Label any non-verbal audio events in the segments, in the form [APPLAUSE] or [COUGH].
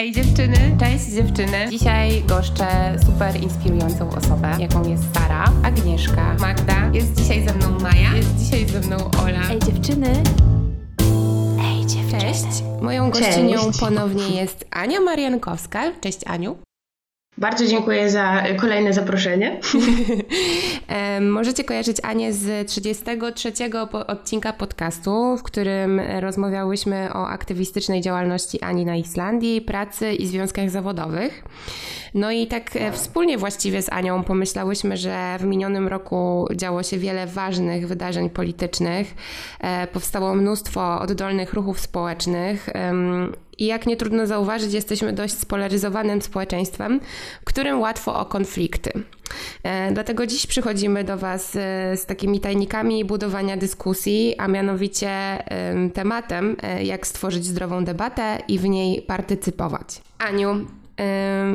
Ej dziewczyny, cześć dziewczyny. Dzisiaj goszczę super inspirującą osobę, jaką jest Sara, Agnieszka, Magda. Jest dzisiaj ze mną Maja, jest dzisiaj ze mną Ola. Ej dziewczyny. Ej dziewczyny. Cześć. Moją gościnią cześć. ponownie jest Ania Mariankowska. Cześć Aniu. Bardzo dziękuję za kolejne zaproszenie. [LAUGHS] Możecie kojarzyć Anię z 33 odcinka podcastu, w którym rozmawiałyśmy o aktywistycznej działalności Ani na Islandii, pracy i związkach zawodowych. No i tak e, wspólnie właściwie z Anią pomyślałyśmy, że w minionym roku działo się wiele ważnych wydarzeń politycznych. E, powstało mnóstwo oddolnych ruchów społecznych i jak nie trudno zauważyć, jesteśmy dość spolaryzowanym społeczeństwem, w którym łatwo o konflikty. E, dlatego dziś przychodzimy do Was e, z takimi tajnikami budowania dyskusji, a mianowicie tematem, e, jak stworzyć zdrową debatę i w niej partycypować. Aniu,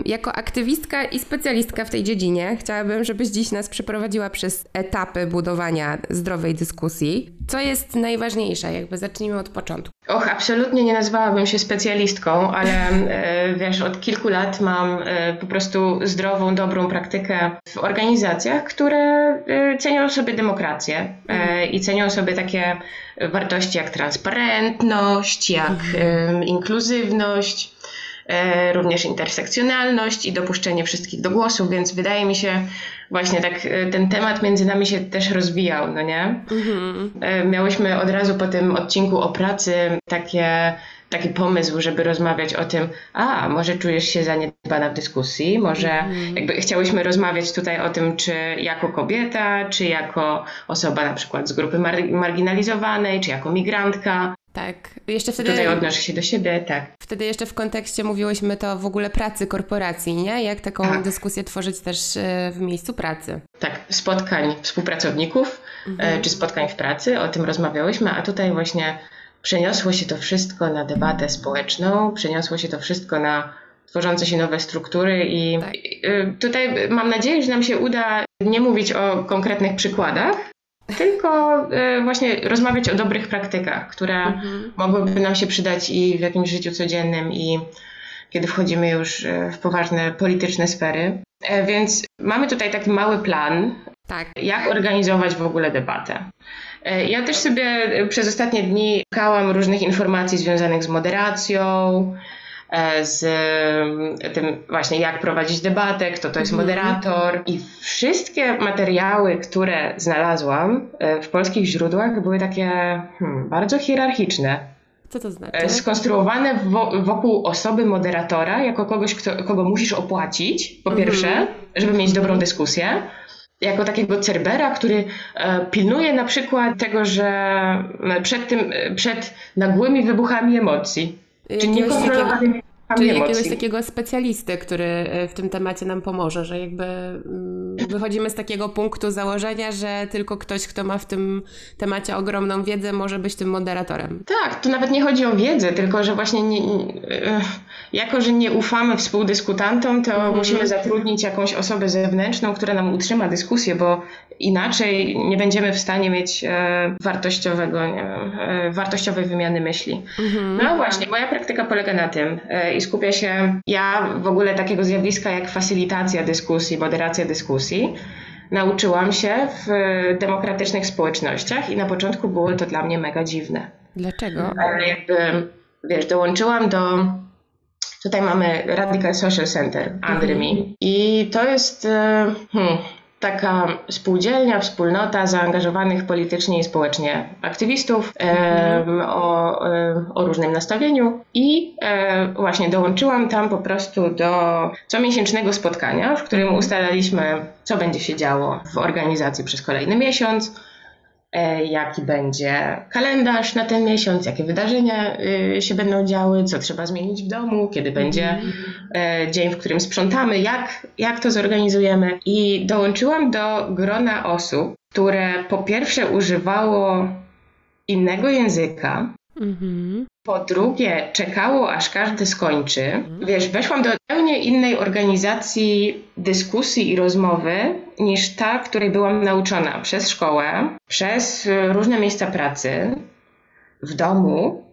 jako aktywistka i specjalistka w tej dziedzinie chciałabym, żebyś dziś nas przeprowadziła przez etapy budowania zdrowej dyskusji. Co jest najważniejsze? Jakby zacznijmy od początku. Och, absolutnie nie nazwałabym się specjalistką, ale e, wiesz, od kilku lat mam e, po prostu zdrową, dobrą praktykę w organizacjach, które e, cenią sobie demokrację mhm. i cenią sobie takie wartości jak transparentność, jak mhm. inkluzywność również intersekcjonalność i dopuszczenie wszystkich do głosu, więc wydaje mi się właśnie tak e, ten temat między nami się też rozwijał, no nie? Mhm. E, miałyśmy od razu po tym odcinku o pracy takie taki pomysł, żeby rozmawiać o tym, a może czujesz się zaniedbana w dyskusji, może mm. jakby chciałyśmy rozmawiać tutaj o tym, czy jako kobieta, czy jako osoba na przykład z grupy mar marginalizowanej, czy jako migrantka. Tak, jeszcze wtedy. Tutaj odnoszę się do siebie, tak. Wtedy jeszcze w kontekście mówiłyśmy to w ogóle pracy korporacji, nie? Jak taką tak. dyskusję tworzyć też e, w miejscu pracy. Tak, spotkań współpracowników mhm. czy spotkań w pracy, o tym rozmawiałyśmy, a tutaj właśnie przeniosło się to wszystko na debatę społeczną, przeniosło się to wszystko na tworzące się nowe struktury i tak. E, tutaj mam nadzieję, że nam się uda nie mówić o konkretnych przykładach, tylko e, właśnie rozmawiać o dobrych praktykach, które mhm. mogłyby nam się przydać i w jakimś życiu codziennym, i kiedy wchodzimy już e, w poważne polityczne sfery. E, więc mamy tutaj taki mały plan, tak. jak organizować w ogóle debatę. Ja też sobie przez ostatnie dni szukałam różnych informacji związanych z moderacją, z tym właśnie jak prowadzić debatę, kto to jest mhm. moderator i wszystkie materiały, które znalazłam e, w polskich źródłach były takie hmm, bardzo hierarchiczne. Co to znaczy? E, skonstruowane wokół osoby moderatora, jako kogoś, kto, kogo musisz opłacić, po mhm. pierwsze, żeby mieć dobrą dyskusję jako takiego cerbera, który pilnuje na przykład tego, że przed, tym, przed nagłymi wybuchami emocji, czy niekontrolowanymi Czyli jakiegoś takiego specjalisty, który e, w tym temacie nam pomoże, że jakby mm, wychodzimy z takiego punktu założenia, że tylko ktoś, kto ma w tym temacie ogromną wiedzę, może być tym moderatorem. Tak, tu nawet nie chodzi o wiedzę, tylko że właśnie nie, e, jako, że nie ufamy współdyskutantom, to mhm. musimy zatrudnić jakąś osobę zewnętrzną, która nam utrzyma dyskusję, bo inaczej nie będziemy w stanie mieć e, wartościowego, wiem, wartościowej wymiany myśli. Mhm. No właśnie, moja praktyka polega na tym, i skupia się ja w ogóle takiego zjawiska jak facylitacja dyskusji, moderacja dyskusji. Nauczyłam się w demokratycznych społecznościach i na początku było to dla mnie mega dziwne. Dlaczego? Ale jakby, wiesz, dołączyłam do Tutaj mamy Radical Social Center, Andrymi. Mhm. I to jest e, hmm, taka spółdzielnia, wspólnota zaangażowanych politycznie i społecznie aktywistów mhm. e, o, o różnym nastawieniu i e, właśnie dołączyłam tam po prostu do comiesięcznego spotkania, w którym ustalaliśmy, co będzie się działo w organizacji przez kolejny miesiąc jaki będzie kalendarz na ten miesiąc, jakie wydarzenia y, się będą działy, co trzeba zmienić w domu, kiedy będzie mhm. e, dzień, w którym sprzątamy, jak, jak to zorganizujemy. I dołączyłam do grona osób, które po pierwsze używało innego języka, Mhm. Po drugie, czekało aż każdy skończy. Mhm. Wiesz, weszłam do zupełnie innej organizacji dyskusji i rozmowy niż ta, której byłam nauczona przez szkołę, przez różne miejsca pracy, w domu.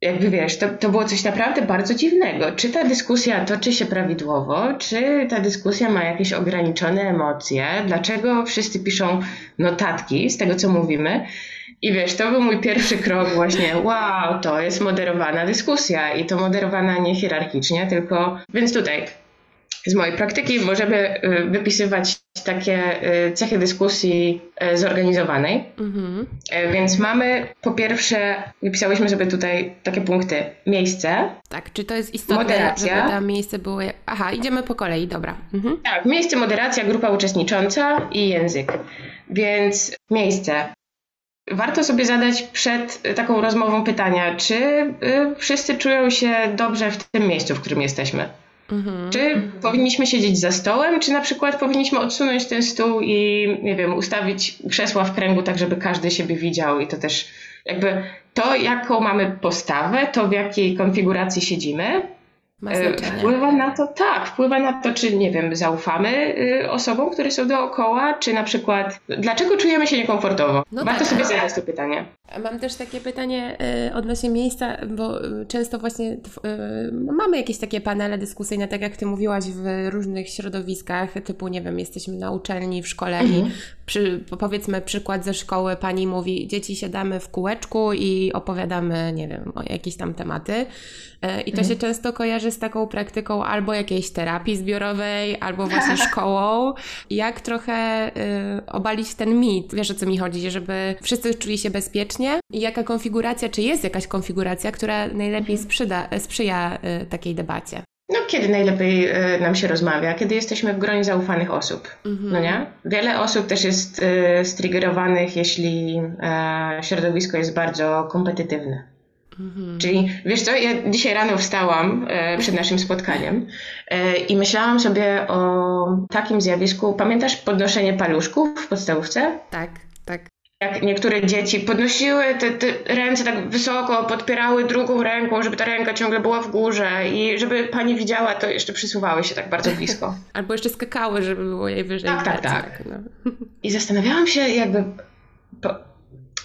jakby wiesz, to, to było coś naprawdę bardzo dziwnego. Czy ta dyskusja toczy się prawidłowo, czy ta dyskusja ma jakieś ograniczone emocje? Dlaczego wszyscy piszą notatki z tego, co mówimy? I wiesz, to był mój pierwszy krok właśnie, wow, to jest moderowana dyskusja i to moderowana nie hierarchicznie, tylko, więc tutaj z mojej praktyki możemy y, wypisywać takie y, cechy dyskusji y, zorganizowanej. Mhm. Więc mamy po pierwsze, wypisałyśmy sobie tutaj takie punkty. Miejsce. Tak, czy to jest istotne, moderacja. żeby tam miejsce było... Aha, idziemy po kolei, dobra. Mhm. Tak, miejsce, moderacja, grupa uczestnicząca i język. Więc miejsce. Warto sobie zadać przed taką rozmową pytania, czy wszyscy czują się dobrze w tym miejscu, w którym jesteśmy. Mhm. Czy powinniśmy siedzieć za stołem, czy na przykład powinniśmy odsunąć ten stół i, nie wiem, ustawić krzesła w kręgu tak, żeby każdy siebie widział i to też jakby to, jaką mamy postawę, to w jakiej konfiguracji siedzimy, wpływa na to, tak, wpływa na to, czy nie wiem, zaufamy y, osobom, które są dookoła, czy na przykład dlaczego czujemy się niekomfortowo? No Warto tak. sobie zadać to pytanie. Mam też takie pytanie y, odnośnie miejsca, bo y, często właśnie mamy jakieś takie panele dyskusyjne, tak jak ty mówiłaś, w różnych środowiskach, typu nie wiem, jesteśmy na uczelni, w szkole mhm. i przy, powiedzmy przykład ze szkoły, pani mówi, dzieci siadamy w kółeczku i opowiadamy, nie wiem, o jakieś tam tematy. E, I to mhm. się często kojarzy z taką praktyką albo jakiejś terapii zbiorowej, albo właśnie [LAUGHS] szkołą. Jak trochę y, obalić ten mit, wiesz o co mi chodzi, żeby wszyscy czuli się bezpiecznie i jaka konfiguracja, czy jest jakaś konfiguracja, która najlepiej mhm. sprzyda, sprzyja y, takiej debacie? No, kiedy najlepiej y, nam się rozmawia? Kiedy jesteśmy w gronie zaufanych osób, mhm. no nie? Wiele osób też jest y, striggerowanych, jeśli y, środowisko jest bardzo kompetytywne. Mhm. Czyli wiesz co, ja dzisiaj rano wstałam e, przed naszym spotkaniem e, i myślałam sobie o takim zjawisku. Pamiętasz podnoszenie paluszków w podstawówce? Tak, tak. Jak niektóre dzieci podnosiły te, te, ręce tak wysoko, podpierały drugą ręką, żeby ta ręka ciągle była w górze i żeby pani widziała, to jeszcze przysuwały się tak bardzo blisko. [LAUGHS] Albo jeszcze skakały, żeby było jej wyżej. Tak, tak, tak. No. I zastanawiałam się jakby... Po,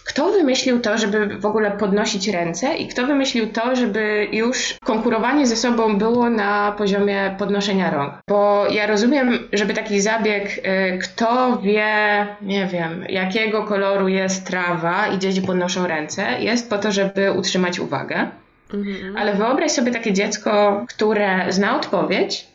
kto wymyślił to, żeby w ogóle podnosić ręce i kto wymyślił to, żeby już konkurowanie ze sobą było na poziomie podnoszenia rąk? Bo ja rozumiem, żeby taki zabieg, y, kto wie, nie wiem, jakiego koloru jest trawa i dzieci podnoszą ręce, jest po to, żeby utrzymać uwagę. Mhm. Ale wyobraź sobie takie dziecko, które zna odpowiedź,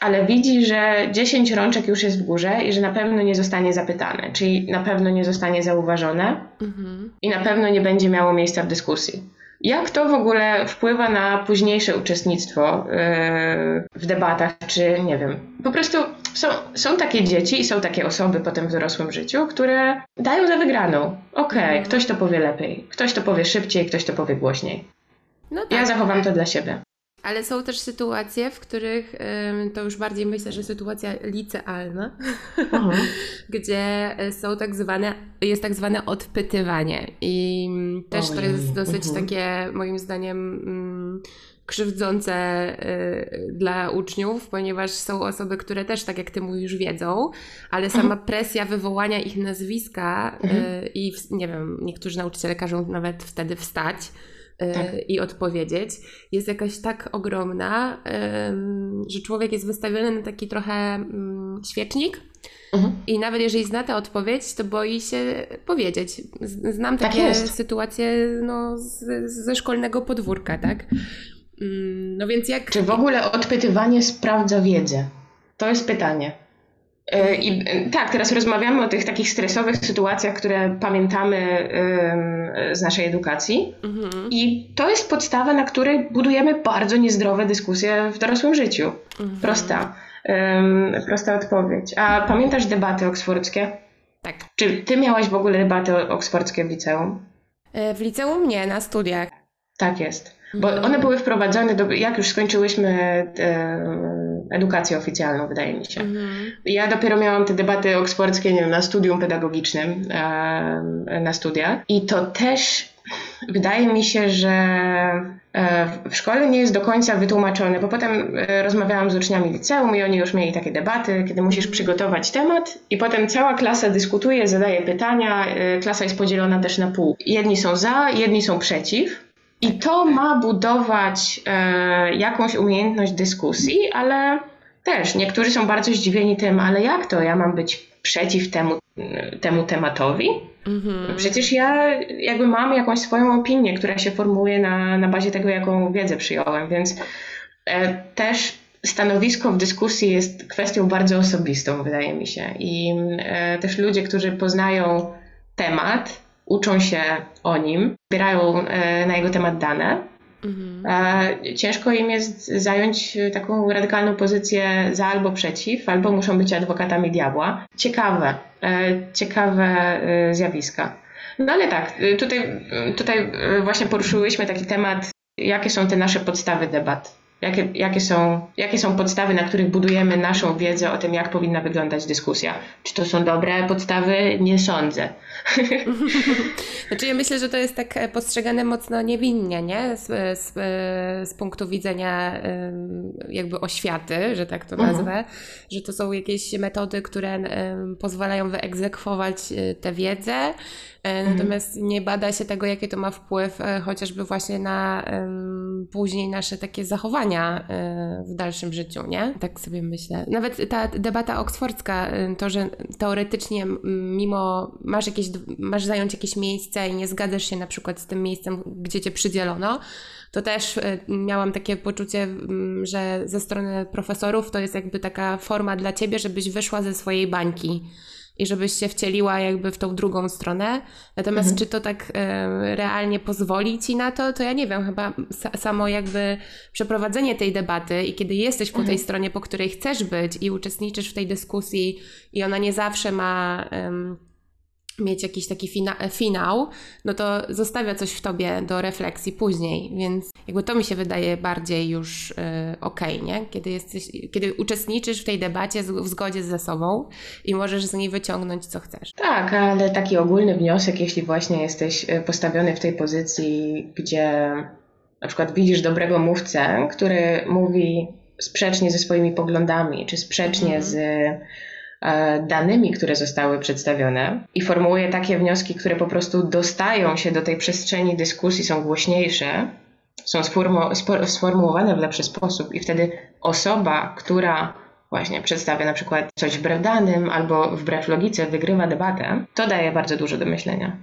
ale widzi, że 10 rączek już jest w górze i że na pewno nie zostanie zapytane, czyli na pewno nie zostanie zauważone mhm. i na pewno nie będzie miało miejsca w dyskusji. Jak to w ogóle wpływa na późniejsze uczestnictwo yy, w debatach, czy nie wiem. Po prostu są, są takie dzieci i są takie osoby potem w dorosłym życiu, które dają za wygraną. Okej, okay, mhm. ktoś to powie lepiej, ktoś to powie szybciej, ktoś to powie głośniej. No tak. Ja zachowam to dla siebie. Ale są też sytuacje, w których to już bardziej myślę, że sytuacja licealna, [LAUGHS] gdzie e, są tak zwane, jest tak zwane odpytywanie. I też to jest dosyć mhm. takie, moim zdaniem, mm, krzywdzące e, dla uczniów, ponieważ są osoby, które też, tak jak ty mówisz, wiedzą, ale sama mhm. presja wywołania ich nazwiska e, mhm. i nie wiem, niektórzy nauczyciele każą nawet wtedy wstać tak. i odpowiedzieć, jest jakaś tak ogromna, że człowiek jest wystawiony na taki trochę mm, świecznik. Mhm. I nawet jeżeli zna tę odpowiedź, to boi się powiedzieć. Znam tak takie sytuacje no, z, ze szkolnego podwórka, tak? Mm, no więc jak. Czy w ogóle odpytywanie sprawdza wiedzę? To jest pytanie. E, I e, tak, teraz rozmawiamy o tych takich stresowych sytuacjach, które pamiętamy z naszej edukacji. Mhm. I to jest podstawa, na której budujemy bardzo niezdrowe dyskusje w dorosłym życiu. Mhm. Prosta, prosta odpowiedź. A pamiętasz debaty oksfordzkie? Tak. Czy ty miałaś w ogóle debaty oksfordzkie w liceum? E, w liceum nie, na studiach. Tak jest. Bo one były wprowadzone, do, jak już skończyłyśmy e, edukację oficjalną, wydaje mi się. Mhm. Ja dopiero miałam te debaty oksfordzkie nie wiem, na studium pedagogicznym, e, na studiach. I to też wydaje mi się, że e, w szkole nie jest do końca wytłumaczone, bo potem e, rozmawiałam z uczniami liceum i oni już mieli takie debaty, kiedy musisz przygotować temat i potem cała klasa dyskutuje, zadaje pytania. E, klasa jest podzielona też na pół. Jedni są za, jedni są przeciw. I to ma budować e, jakąś umiejętność dyskusji, ale też niektórzy są bardzo zdziwieni tym, ale jak to? Ja mam być przeciw temu, temu tematowi? Mhm. Przecież ja jakby mam jakąś swoją opinię, która się formułuje na, na bazie tego, jaką wiedzę przyjąłem, więc e, też stanowisko w dyskusji jest kwestią bardzo osobistą, wydaje mi się. I e, też ludzie, którzy poznają temat, uczą się o nim, zbierają e, na jego temat dane. Mhm. E, ciężko im jest zająć taką radykalną pozycję za albo przeciw, albo muszą być adwokatami diabła. Ciekawe, e, ciekawe zjawiska. No ale tak, tutaj, tutaj właśnie poruszyłyśmy taki temat, jakie są te nasze podstawy debat. Jakie, jakie, są, jakie są podstawy, na których budujemy naszą wiedzę o tym, jak powinna wyglądać dyskusja? Czy to są dobre podstawy? Nie sądzę. [LAUGHS] Znaczy ja myślę, że to jest tak e, postrzegane mocno niewinnie, nie? Z, z, e, z punktu widzenia jakby oświaty, że tak to mhm. nazwę, mhm. że to są jakieś metody, które pozwalają wyegzekwować e, tę wiedzę, Mhm. Natomiast nie bada się tego, jaki to ma wpływ e, chociażby właśnie na później nasze takie zachowania um, w dalszym życiu, nie? Tak sobie myślę. Nawet ta debata oksfordzka, to, że teoretycznie mimo masz jakieś, masz zająć jakieś miejsce i nie zgadzasz się na przykład z tym miejscem, gdzie cię przydzielono, to też e, miałam takie poczucie, że ze strony profesorów to jest jakby taka forma dla ciebie, żebyś wyszła ze swojej bańki i żebyś się wcieliła jakby w tą drugą stronę. Natomiast mhm. czy to tak e, realnie pozwoli ci na to, to ja nie wiem, chyba sa samo jakby przeprowadzenie tej debaty i kiedy jesteś po tej mhm. stronie, po której chcesz być i uczestniczysz w tej dyskusji i ona nie zawsze ma mieć jakiś taki fina finał, no to zostawia coś w tobie do refleksji później, więc jakby to mi się wydaje bardziej już yy, okej, okay, nie? Kiedy, jesteś, kiedy uczestniczysz w tej debacie w zgodzie ze sobą i możesz z niej wyciągnąć co chcesz. Tak, ale taki ogólny wniosek, jeśli właśnie jesteś y, postawiony w tej pozycji, gdzie na przykład widzisz dobrego mówcę, który mówi sprzecznie ze swoimi poglądami, czy sprzecznie -hmm. z E, danymi, które zostały przedstawione i formułuje takie wnioski, które po prostu dostają się do tej przestrzeni dyskusji, są głośniejsze, są sformułowane w lepszy sposób i wtedy osoba, która właśnie przedstawia na przykład coś wbrew danym albo wbrew logice, wygrywa debatę, to daje bardzo dużo do myślenia.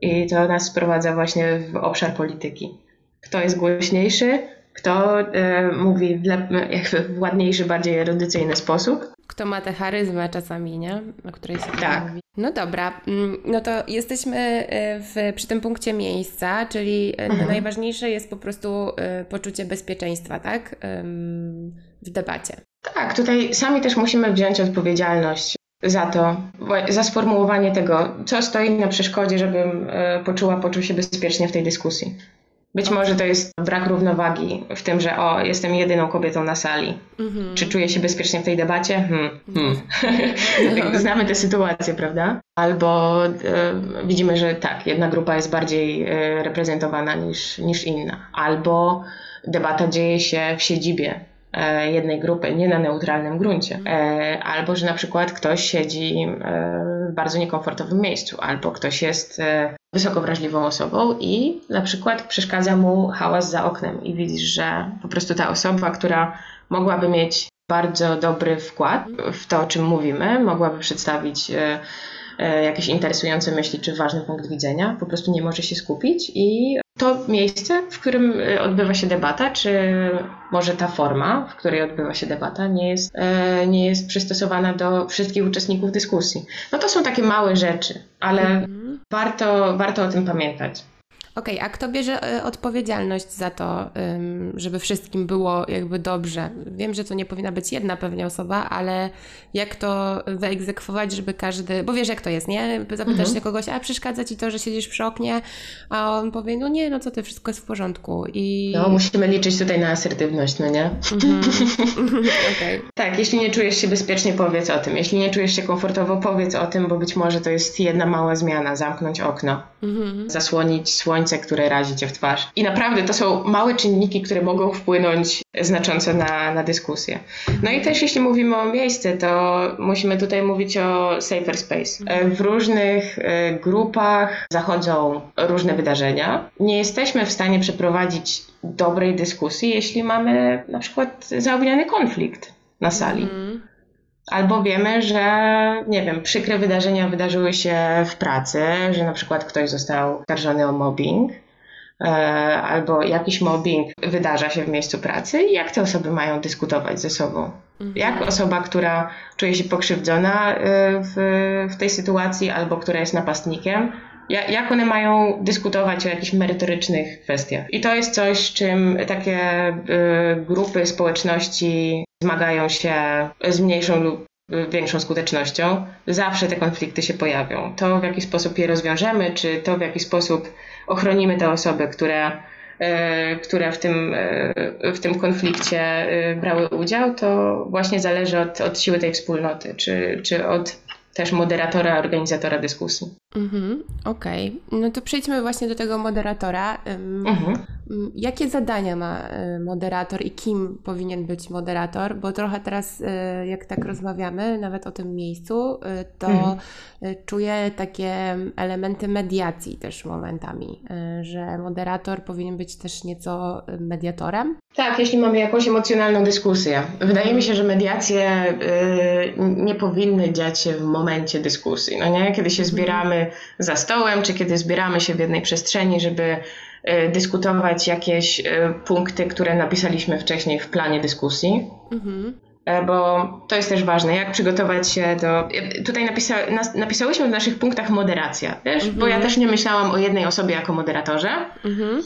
I to nas sprowadza właśnie w obszar polityki. Kto jest głośniejszy, kto y, mówi w, w ładniejszy, bardziej erudycyjny sposób, kto ma tę charyzmę czasami, nie? O której się tak. mówi. No dobra, mm, no to jesteśmy e, w, przy tym punkcie miejsca, czyli e, mhm. najważniejsze jest po prostu e, poczucie bezpieczeństwa, tak? W debacie. Tak, tutaj sami też musimy wziąć odpowiedzialność za to, za sformułowanie tego, co stoi na przeszkodzie, żebym poczuła, poczuł się bezpiecznie w tej dyskusji. Być może to jest brak równowagi w tym, że o, jestem jedyną kobietą na sali. Mhm. Czy czuję się bezpiecznie w tej debacie? Hmm. Hmm. No. [LAUGHS] Znamy tę sytuację, prawda? Albo e, widzimy, że tak, jedna grupa jest bardziej e, reprezentowana niż, niż inna. Albo debata dzieje się w siedzibie e, jednej grupy, nie na neutralnym gruncie. E, albo, że na przykład ktoś siedzi e, w bardzo niekomfortowym miejscu, albo ktoś jest e, wysoko wrażliwą osobą i na przykład przeszkadza mu hałas za oknem i widzisz, że po prostu ta osoba, która mogłaby mieć bardzo dobry wkład w to, o czym mówimy, mogłaby przedstawić e, e, jakieś interesujące myśli czy ważny punkt widzenia, po prostu nie może się skupić i to miejsce, w którym e, odbywa się debata, czy może ta forma, w której odbywa się debata, nie jest, nie jest przystosowana do wszystkich uczestników dyskusji. No to są takie małe rzeczy, ale mhm warto, warto o tym pamiętać. Okej, okay, a kto bierze e, odpowiedzialność za to, żeby wszystkim było jakby dobrze? Wiem, że to nie powinna być jedna pewnie osoba, ale jak to wyegzekwować, żeby każdy, bo wiesz jak to jest, nie? Zapytasz mhm. się kogoś, a przeszkadza ci to, że siedzisz przy oknie, a on powie, no nie, no co ty, wszystko jest w porządku. I... No, musimy liczyć tutaj na asertywność, no nie? Mhm. [LAUGHS] okay. Tak, jeśli nie czujesz się bezpiecznie, powiedz o tym. Jeśli nie czujesz się komfortowo, powiedz o tym, bo być może to jest jedna mała zmiana, zamknąć okno, mhm. zasłonić słońce słońce, które razi cię w twarz. I naprawdę to są małe czynniki, które mogą wpłynąć znacząco na, na dyskusję. No i też jeśli mówimy o miejsce, to musimy tutaj mówić o safer space. E, w różnych e, grupach zachodzą różne wydarzenia. Nie jesteśmy w stanie przeprowadzić dobrej dyskusji, jeśli mamy na przykład zaogniony konflikt na sali. Mm. Albo wiemy, że nie wiem, przykre wydarzenia wydarzyły się w pracy, że na przykład ktoś został oskarżony o mobbing, e, albo jakiś mobbing wydarza się w miejscu pracy i jak te osoby mają dyskutować ze sobą. Mhm. Jak osoba, która czuje się pokrzywdzona e, w, w tej sytuacji, albo która jest napastnikiem, jak one mają dyskutować o jakichś merytorycznych kwestiach. I to jest coś, czym takie e, grupy społeczności zmagają się z mniejszą lub większą skutecznością, zawsze te konflikty się pojawią. To, w jaki sposób je rozwiążemy, czy to, w jaki sposób ochronimy te osoby, które, e, które w, tym, e, w tym konflikcie e, brały udział, to właśnie zależy od, od siły tej wspólnoty, czy, czy od też moderatora, organizatora dyskusji. Mhm, Okej, okay. no to przejdźmy właśnie do tego moderatora. Mhm. Jakie zadania ma y, moderator i kim powinien być moderator? Bo trochę teraz, y, jak tak rozmawiamy, nawet o tym miejscu, y, to mhm. czuję takie elementy mediacji też momentami, że moderator powinien być też nieco mediatorem. Tak, jeśli mamy jakąś emocjonalną dyskusję. Wydaje mi się, że mediacje nie powinny dziać się w momencie dyskusji. No nie? Kiedy się zbieramy za stołem, czy kiedy zbieramy się w jednej przestrzeni, żeby E, dyskutować jakieś e, punkty, które napisaliśmy wcześniej w planie dyskusji. Mhm. E, bo to jest też ważne, jak przygotować się do. Tutaj napisa... napisałyśmy w naszych punktach moderacja, wiesz? Bo ja mhm. też nie myślałam o jednej osobie jako moderatorze, mhm.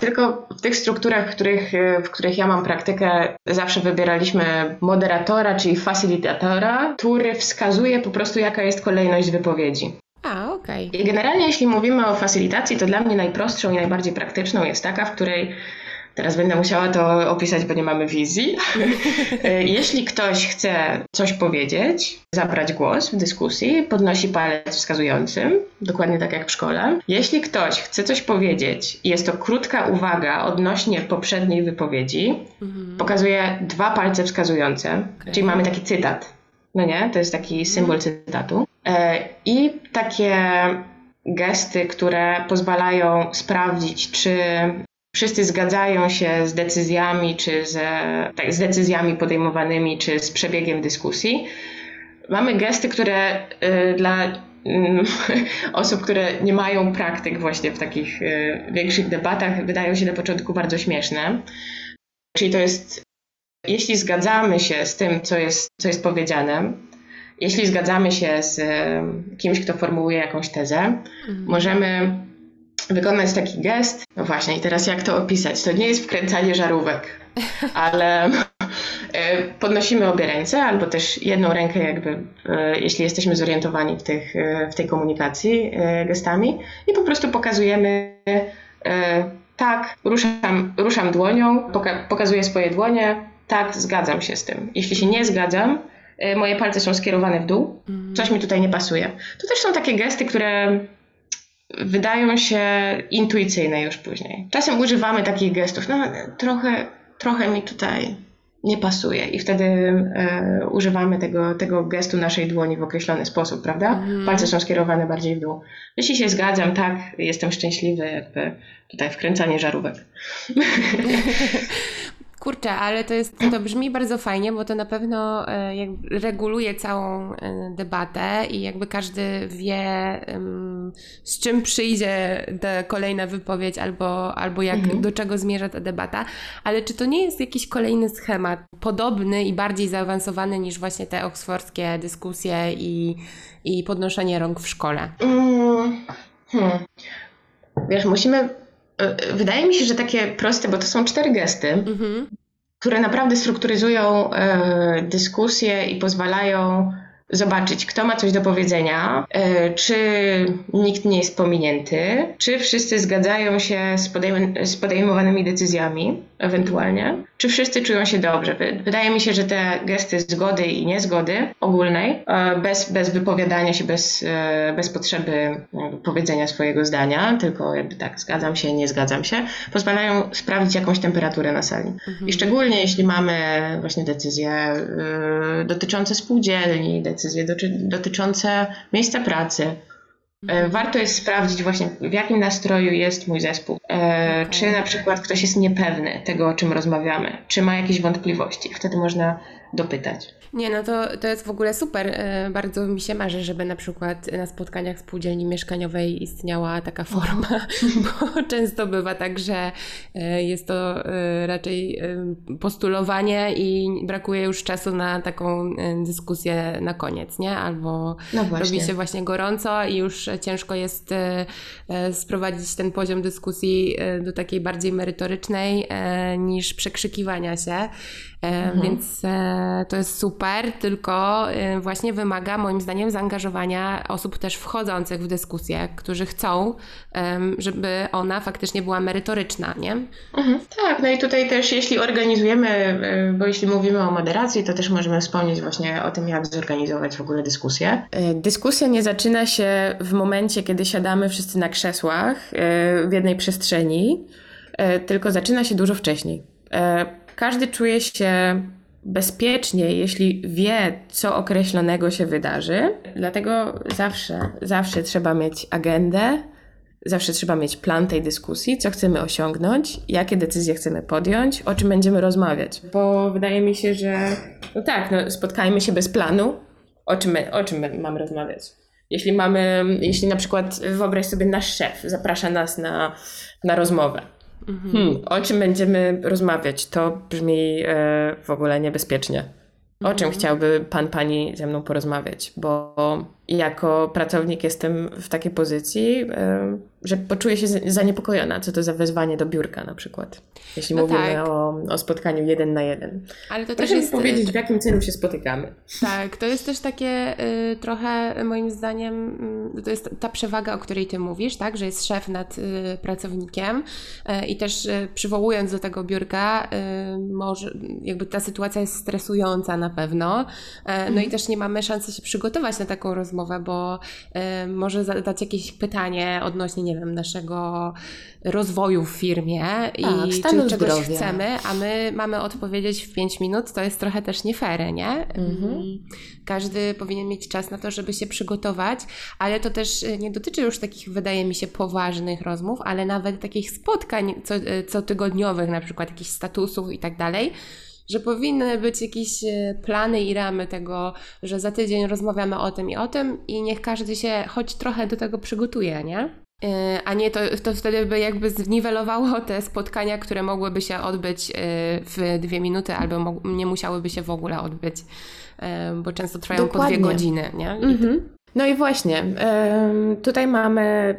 tylko w tych strukturach, w których, w których ja mam praktykę, zawsze wybieraliśmy moderatora, czyli facilitatora, który wskazuje po prostu, jaka jest kolejność wypowiedzi. A, okej. Okay. Generalnie, jeśli mówimy o facylitacji, to dla mnie najprostszą i najbardziej praktyczną jest taka, w której Teraz będę musiała to opisać, bo nie mamy wizji. [LAUGHS] Jeśli ktoś chce coś powiedzieć, zabrać głos w dyskusji, podnosi palec wskazującym, dokładnie tak jak w szkole. Jeśli ktoś chce coś powiedzieć i jest to krótka uwaga odnośnie poprzedniej wypowiedzi, mhm. pokazuje dwa palce wskazujące, okay. czyli mamy taki cytat. No nie? To jest taki symbol cytatu. E, I takie gesty, które pozwalają sprawdzić, czy wszyscy zgadzają się z decyzjami, czy z, tak, z decyzjami podejmowanymi, czy z przebiegiem dyskusji. Mamy gesty, które y, dla mm, [LAUGHS] osób, które nie mają praktyk właśnie w takich y, większych debatach, wydają się na początku bardzo śmieszne. Czyli to jest, jeśli zgadzamy się z tym, co jest, co jest powiedziane, jeśli zgadzamy się z kimś, kto formułuje jakąś tezę, mhm. możemy wykonać taki gest. No właśnie, i teraz jak to opisać? To nie jest wkręcanie żarówek, [LAUGHS] ale e, podnosimy obie ręce, albo też jedną rękę, jakby, e, jeśli jesteśmy zorientowani w, tych, e, w tej komunikacji gestami, i po prostu pokazujemy. Tak, ruszam, ruszam dłonią, poka pokazuję swoje dłonie. Tak, zgadzam się z tym. Jeśli się nie zgadzam, moje palce są skierowane w dół, mhm. coś mi tutaj nie pasuje. To też są takie gesty, które wydają się intuicyjne już później. Czasem używamy takich gestów, no trochę, trochę mi tutaj nie pasuje i wtedy e, używamy tego, tego gestu naszej dłoni w określony sposób, prawda? Mhm. Palce są skierowane bardziej w dół. Jeśli się zgadzam, tak, jestem szczęśliwy, jakby tutaj wkręcanie żarówek. [LAUGHS] Kurczę, ale to jest, to brzmi bardzo fajnie, bo to na pewno e, reguluje całą e, debatę i jakby każdy wie, z czym przyjdzie ta kolejna wypowiedź albo, albo jak, mhm. do czego zmierza ta debata. Ale czy to nie jest jakiś kolejny schemat, podobny i bardziej zaawansowany niż właśnie te oksfordzkie dyskusje i, i podnoszenie rąk w szkole? Mm, hmm. Wiesz, musimy wydaje mi się, że takie proste, bo to są cztery gesty, mhm. które naprawdę strukturyzują e, dyskusję i pozwalają zobaczyć, kto ma coś do powiedzenia, e, czy nikt nie jest pominięty, czy wszyscy zgadzają się z, podejm- z podejmowanymi decyzjami, ewentualnie, czy wszyscy czują się dobrze. Wydaje mi się, że te gesty zgody i niezgody ogólnej, e, bez, bez wypowiadania się, bez, e, bez potrzeby powiedzenia swojego zdania, tylko jakby tak, zgadzam się, nie zgadzam się, pozwalają sprawdzić jakąś temperaturę na sali. Mhm. I szczególnie jeśli mamy właśnie decyzje dotyczące spółdzielni, decyzje dotyczące miejsca pracy. E, mhm. Warto jest sprawdzić właśnie, w jakim nastroju jest mój zespół. E, okay. Czy na przykład ktoś jest niepewny tego, o czym rozmawiamy, czy ma jakieś wątpliwości. Wtedy można dopytać. Nie, no to, to jest w ogóle super. E, bardzo mi się marzy, żeby na przykład na spotkaniach spółdzielni mieszkaniowej istniała taka forma, [LAUGHS] bo często bywa tak, że e, jest to e, raczej postulowanie i brakuje już czasu na taką dyskusję na koniec, nie? Albo no robi się właśnie gorąco i już ciężko jest sprowadzić ten poziom dyskusji do takiej bardziej merytorycznej niż przekrzykiwania się. Mhm. Więc to jest super, tylko y, właśnie wymaga moim zdaniem zaangażowania osób też wchodzących w dyskusję, którzy chcą, żeby ona faktycznie była merytoryczna, nie? Mhm. Tak, no i tutaj też jeśli organizujemy, bo jeśli mówimy o moderacji, to też możemy wspomnieć właśnie o tym, jak zorganizować w ogóle dyskusję. Dyskusja nie zaczyna się w momencie, kiedy siadamy wszyscy na krzesłach w jednej przestrzeni, tylko zaczyna się dużo wcześniej. Każdy czuje się bezpiecznie, jeśli wie, co określonego się wydarzy. Dlatego zawsze, zawsze trzeba mieć agendę, zawsze trzeba mieć plan tej dyskusji, co chcemy osiągnąć, jakie decyzje chcemy podjąć, o czym będziemy rozmawiać. Bo wydaje mi się, że no tak, no, spotkajmy się bez planu, o czym, o czym mamy rozmawiać. Jeśli mamy, jeśli na przykład wyobraź sobie nasz szef zaprasza nas na, na rozmowę Mhm. Hmm, o czym będziemy rozmawiać? To brzmi e, w ogóle niebezpiecznie. O czym mhm. chciałby pan, pani ze mną porozmawiać? Bo jako pracownik jestem w takiej pozycji, że poczuję się zaniepokojona, co to za wezwanie do biurka na przykład. Jeśli no mówimy tak. o, o spotkaniu jeden na jeden. Ale to Proszę też jest powiedzieć, w jakim celu się spotykamy. Tak, to jest też takie y, trochę moim zdaniem, y, to jest ta przewaga, o której ty mówisz, tak, że jest szef nad y, pracownikiem y, i też y, przywołując do tego biurka, y, może jakby ta sytuacja jest stresująca na pewno, no mhm. i też nie mamy szansy się przygotować na taką rozmowę rozmowę, bo y, może zadać jakieś pytanie odnośnie, nie wiem, naszego rozwoju w firmie tak, i czy czegoś zdrowia. chcemy, a my mamy odpowiedzieć w 5 minut, to jest trochę też nie fair, nie? Mhm. Każdy powinien mieć czas na to, żeby się przygotować, ale to też y, nie dotyczy już takich, wydaje mi się, poważnych rozmów, ale nawet takich spotkań co, y, cotygodniowych, na przykład jakichś statusów i tak dalej że powinny być jakieś e, plany i ramy tego, że za tydzień rozmawiamy o tym i o tym i niech każdy się choć trochę do tego przygotuje, nie? E, a nie to, to wtedy by jakby zniwelowało te spotkania, które mogłyby się odbyć e, w dwie minuty albo nie musiałyby się w ogóle odbyć, bo często trwają Dokładnie. po dwie godziny, nie? Mhm. No i właśnie, tutaj mamy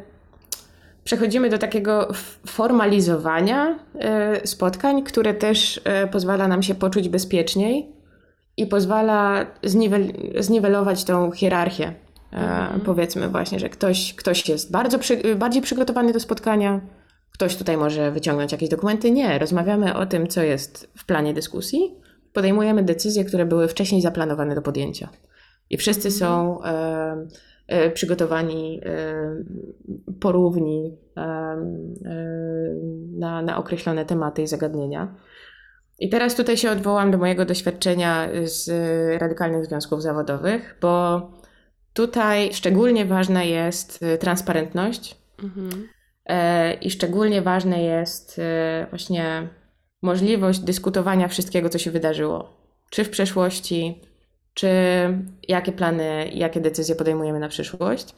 przechodzimy do takiego formalizowania e, spotkań, które też e, pozwala nam się poczuć bezpieczniej i pozwala zniwel zniwelować tą hierarchię. Mhm. Powiedzmy właśnie, że ktoś, ktoś jest bardzo przy bardziej przygotowany do spotkania, ktoś tutaj może wyciągnąć jakieś dokumenty. Nie, rozmawiamy o tym, co jest w planie dyskusji, podejmujemy decyzje, które były wcześniej zaplanowane do podjęcia. I wszyscy mhm. są e, E, przygotowani e, porówni e, na, na określone tematy i zagadnienia. I teraz tutaj się odwołam do mojego doświadczenia z radykalnych związków zawodowych, bo tutaj szczególnie ważna jest transparentność mhm. i szczególnie ważne jest właśnie możliwość dyskutowania wszystkiego, co się wydarzyło, czy w przeszłości, czy jakie plany, jakie decyzje podejmujemy na przyszłość.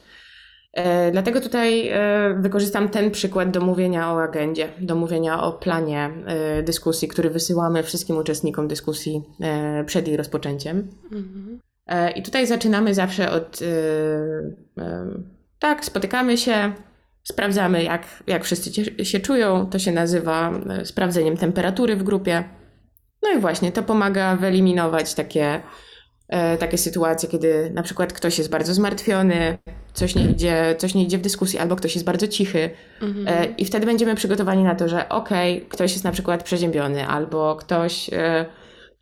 E, dlatego tutaj e, wykorzystam ten przykład do mówienia o agendzie, do mówienia o planie e, dyskusji, który wysyłamy wszystkim uczestnikom dyskusji przed jej rozpoczęciem. Mhm. I tutaj zaczynamy zawsze od tak, spotykamy się, sprawdzamy, jak, jak wszyscy się czują. To się nazywa sprawdzeniem temperatury w grupie. No i właśnie to pomaga wyeliminować takie takie sytuacje, kiedy na przykład ktoś jest bardzo zmartwiony, coś nie idzie, coś nie idzie w dyskusji, albo ktoś jest bardzo cichy. Mhm. E, I wtedy będziemy przygotowani na to, że okej, okay, ktoś jest na przykład przeziębiony, albo ktoś e,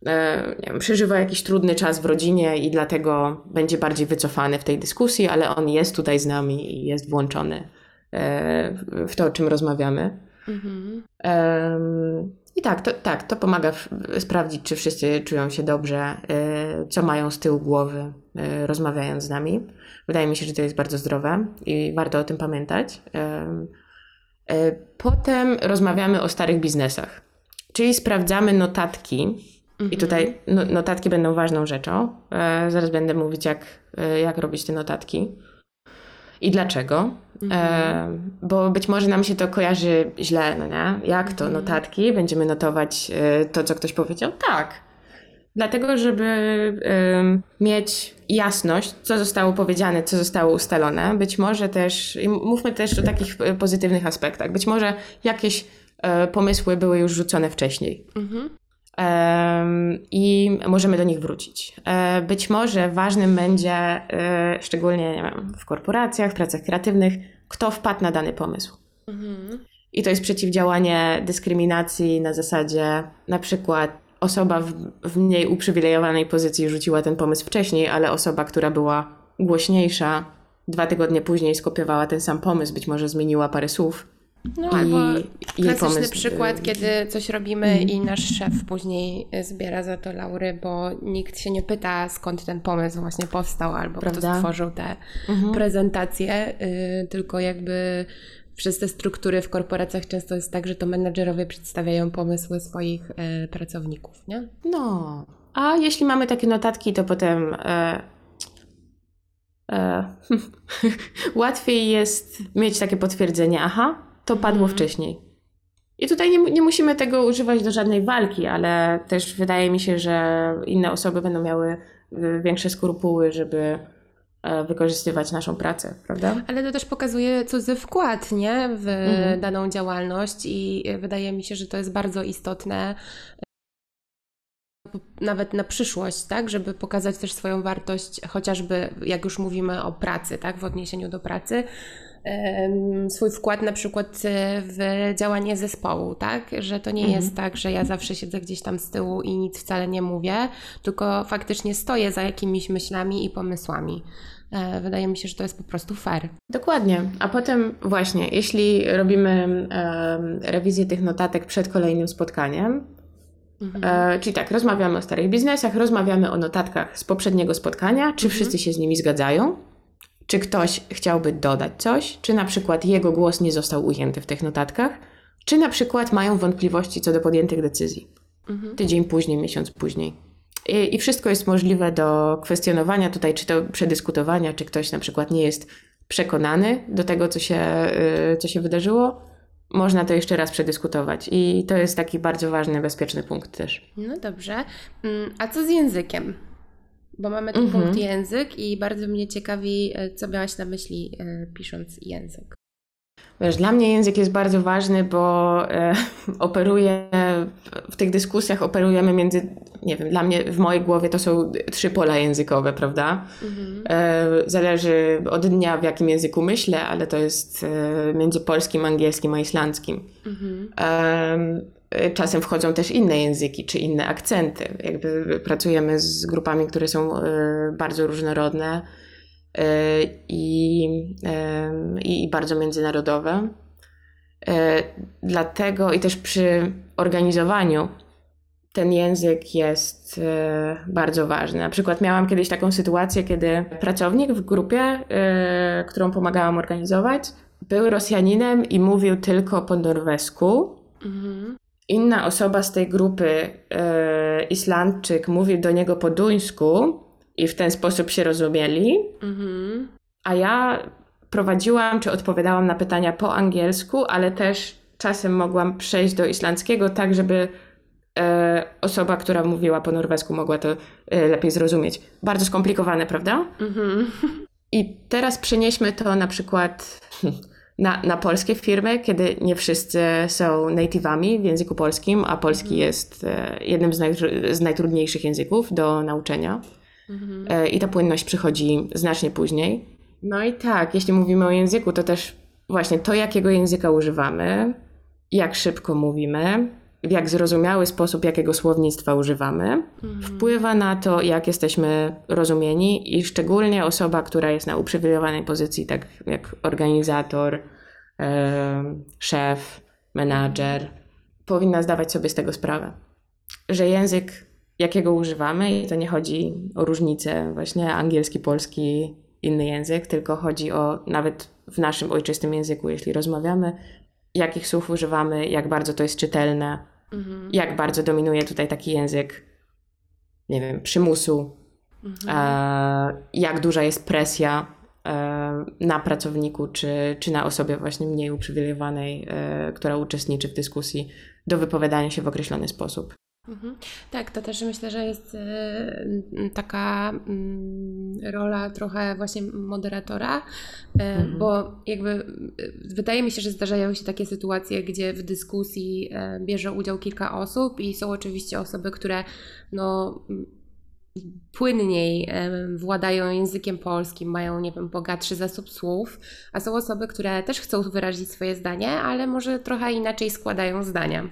e, wiem, przeżywa jakiś trudny czas w rodzinie i dlatego będzie bardziej wycofany w tej dyskusji, ale on jest tutaj z nami i jest włączony e, w to, o czym rozmawiamy. Mhm. I tak to, tak, to pomaga sprawdzić, czy wszyscy czują się dobrze, co mają z tyłu głowy, y, rozmawiając z nami. Wydaje mi się, że to jest bardzo zdrowe i warto o tym pamiętać. Y, potem rozmawiamy o starych biznesach, czyli sprawdzamy notatki. Mhm. I tutaj no, notatki będą ważną rzeczą. Zaraz będę mówić, jak, jak robić te notatki i dlaczego. Mhm. E, bo być może nam się to kojarzy źle, no nie? Jak to, mhm. notatki? Będziemy notować e, to, co ktoś powiedział? Tak. Dlatego, żeby e, mieć jasność, co zostało powiedziane, co zostało ustalone. Być może też, mówmy też o takich e, pozytywnych aspektach. Być może jakieś e, pomysły były już rzucone wcześniej. Mhm i możemy do nich wrócić. E, być może ważnym będzie, szczególnie nie wiem, w korporacjach, w pracach kreatywnych, kto wpadł na dany pomysł. Mhm. I to jest przeciwdziałanie dyskryminacji na zasadzie na przykład osoba w, w mniej uprzywilejowanej pozycji rzuciła ten pomysł wcześniej, ale osoba, która była głośniejsza, dwa tygodnie później skopiowała ten sam pomysł, być może zmieniła parę słów no, I, albo klasyczny pomysł... przykład, kiedy coś robimy mm. i nasz szef później zbiera za to laury, bo nikt się nie pyta, skąd ten pomysł właśnie powstał, albo Prawda? kto stworzył te mhm. prezentacje, y, tylko jakby przez te struktury w korporacjach często jest tak, że to menedżerowie przedstawiają pomysły swoich y, pracowników, nie? No, a jeśli mamy takie notatki, to potem... E, e, [LAUGHS] łatwiej jest mieć takie potwierdzenie, aha, to padło mhm. wcześniej. I tutaj nie, nie musimy tego używać do żadnej walki, ale też wydaje mi się, że inne osoby będą miały y, większe skrupuły, żeby e, wykorzystywać naszą pracę, prawda? Ale to też pokazuje cudzy wkład, nie? W mhm. daną działalność i wydaje mi się, że to jest bardzo istotne nawet na przyszłość, tak, żeby pokazać też swoją wartość, chociażby jak już mówimy o pracy, tak, w odniesieniu do pracy, swój wkład na przykład e, w działanie zespołu, tak? Że to nie mhm. jest tak, że ja zawsze siedzę gdzieś tam z tyłu i nic wcale nie mówię, tylko faktycznie stoję za jakimiś myślami i pomysłami. E, wydaje mi się, że to jest po prostu fair. Dokładnie. A potem właśnie, jeśli robimy rewizję tych notatek przed kolejnym spotkaniem, Mhm. E, czyli tak, rozmawiamy o starych biznesach, rozmawiamy o notatkach z poprzedniego spotkania, czy mhm. wszyscy się z nimi zgadzają, czy ktoś chciałby dodać coś, czy na przykład jego głos nie został ujęty w tych notatkach, czy na przykład mają wątpliwości co do podjętych decyzji. Mhm. Tydzień później, miesiąc później. I, I, wszystko jest możliwe do kwestionowania tutaj, czy to przedyskutowania, czy ktoś na przykład nie jest przekonany do tego, co się, yy, co się wydarzyło. Można to jeszcze raz przedyskutować i to jest taki bardzo ważny, bezpieczny punkt też. No dobrze. Mm, a co z językiem? Bo mamy tu mhm. punkt język i bardzo mnie ciekawi, e, co miałaś na myśli e, pisząc język. Wiesz, dla mnie język jest bardzo ważny, bo e, [LAUGHS] operuję, w tych dyskusjach operujemy między, nie wiem, dla mnie w mojej głowie to są trzy pola językowe, prawda? Mhm. E, zależy od dnia, w jakim języku myślę, ale to jest e, między polskim, angielskim a islandzkim. Mhm. Czasem wchodzą też inne języki czy inne akcenty. Jakby pracujemy z grupami, które są e, bardzo różnorodne i, i bardzo międzynarodowe. E, dlatego i też przy organizowaniu ten język jest e, bardzo ważny. Na przykład miałam kiedyś taką sytuację, kiedy pracownik w grupie, którą pomagałam organizować, był Rosjaninem i mówił tylko po norwesku. Mhm. Inna osoba z tej grupy, Islandczyk, mówił do niego po duńsku i w ten sposób się rozumieli. Mhm. A ja prowadziłam czy odpowiadałam na pytania po angielsku, ale też czasem mogłam przejść do islandzkiego, tak żeby e, osoba, która mówiła po norwesku, mogła to e, lepiej zrozumieć. Bardzo skomplikowane, prawda? Mhm. I teraz przenieśmy to na przykład [LAUGHS] na, na polskie firmy, kiedy nie wszyscy są native'ami w języku polskim, a polski jest e, jednym z, naj, z najtrudniejszych języków do nauczenia. Mhm. i ta płynność przychodzi znacznie później. No i tak, jeśli mówimy o języku, to też właśnie to, jakiego języka używamy, jak szybko mówimy, w jak zrozumiały sposób, jakiego słownictwa używamy, mhm. wpływa na to, jak jesteśmy rozumieni i szczególnie osoba, która jest na uprzywilejowanej pozycji, tak jak organizator, szef, menadżer, powinna zdawać sobie z tego sprawę, że język, jakiego używamy, i to nie chodzi o różnicę właśnie angielski, polski, inny język, tylko chodzi o nawet w naszym ojczystym języku, jeśli rozmawiamy, jakich słów używamy, jak bardzo to jest czytelne, mhm. jak bardzo dominuje tutaj taki język, nie wiem, przymusu, mhm. e, jak duża jest presja e, na pracowniku, czy, czy na osobie właśnie mniej uprzywilejowanej, e, która uczestniczy w dyskusji, do wypowiadania się w określony sposób. Mhm. Tak, to też myślę, że jest y, taka y, rola trochę właśnie moderatora, y, mhm. bo jakby wydaje mi się, że zdarzają się takie sytuacje, gdzie w dyskusji bierze udział kilka osób i są oczywiście osoby, które no płynniej władają językiem polskim, mają, nie wiem, bogatszy zasób słów, a są osoby, które też chcą wyrazić swoje zdanie, ale może trochę inaczej składają zdania.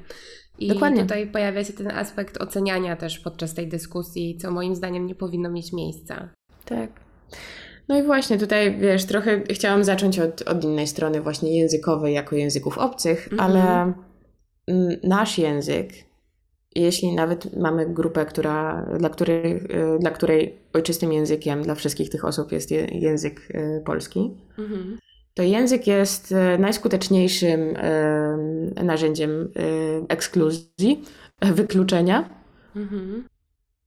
I Dokładnie. tutaj pojawia się ten aspekt oceniania też podczas tej dyskusji, co moim zdaniem nie powinno mieć miejsca. Tak. No i właśnie tutaj, wiesz, trochę chciałam zacząć od, od innej strony, właśnie językowej, jako języków obcych, mm -hmm. ale nasz język, jeśli nawet mamy grupę, która, dla, której, y, dla której ojczystym językiem dla wszystkich tych osób jest język y, polski, mm -hmm to język jest e, najskuteczniejszym e, narzędziem e, ekskluzji, wykluczenia. Mhm.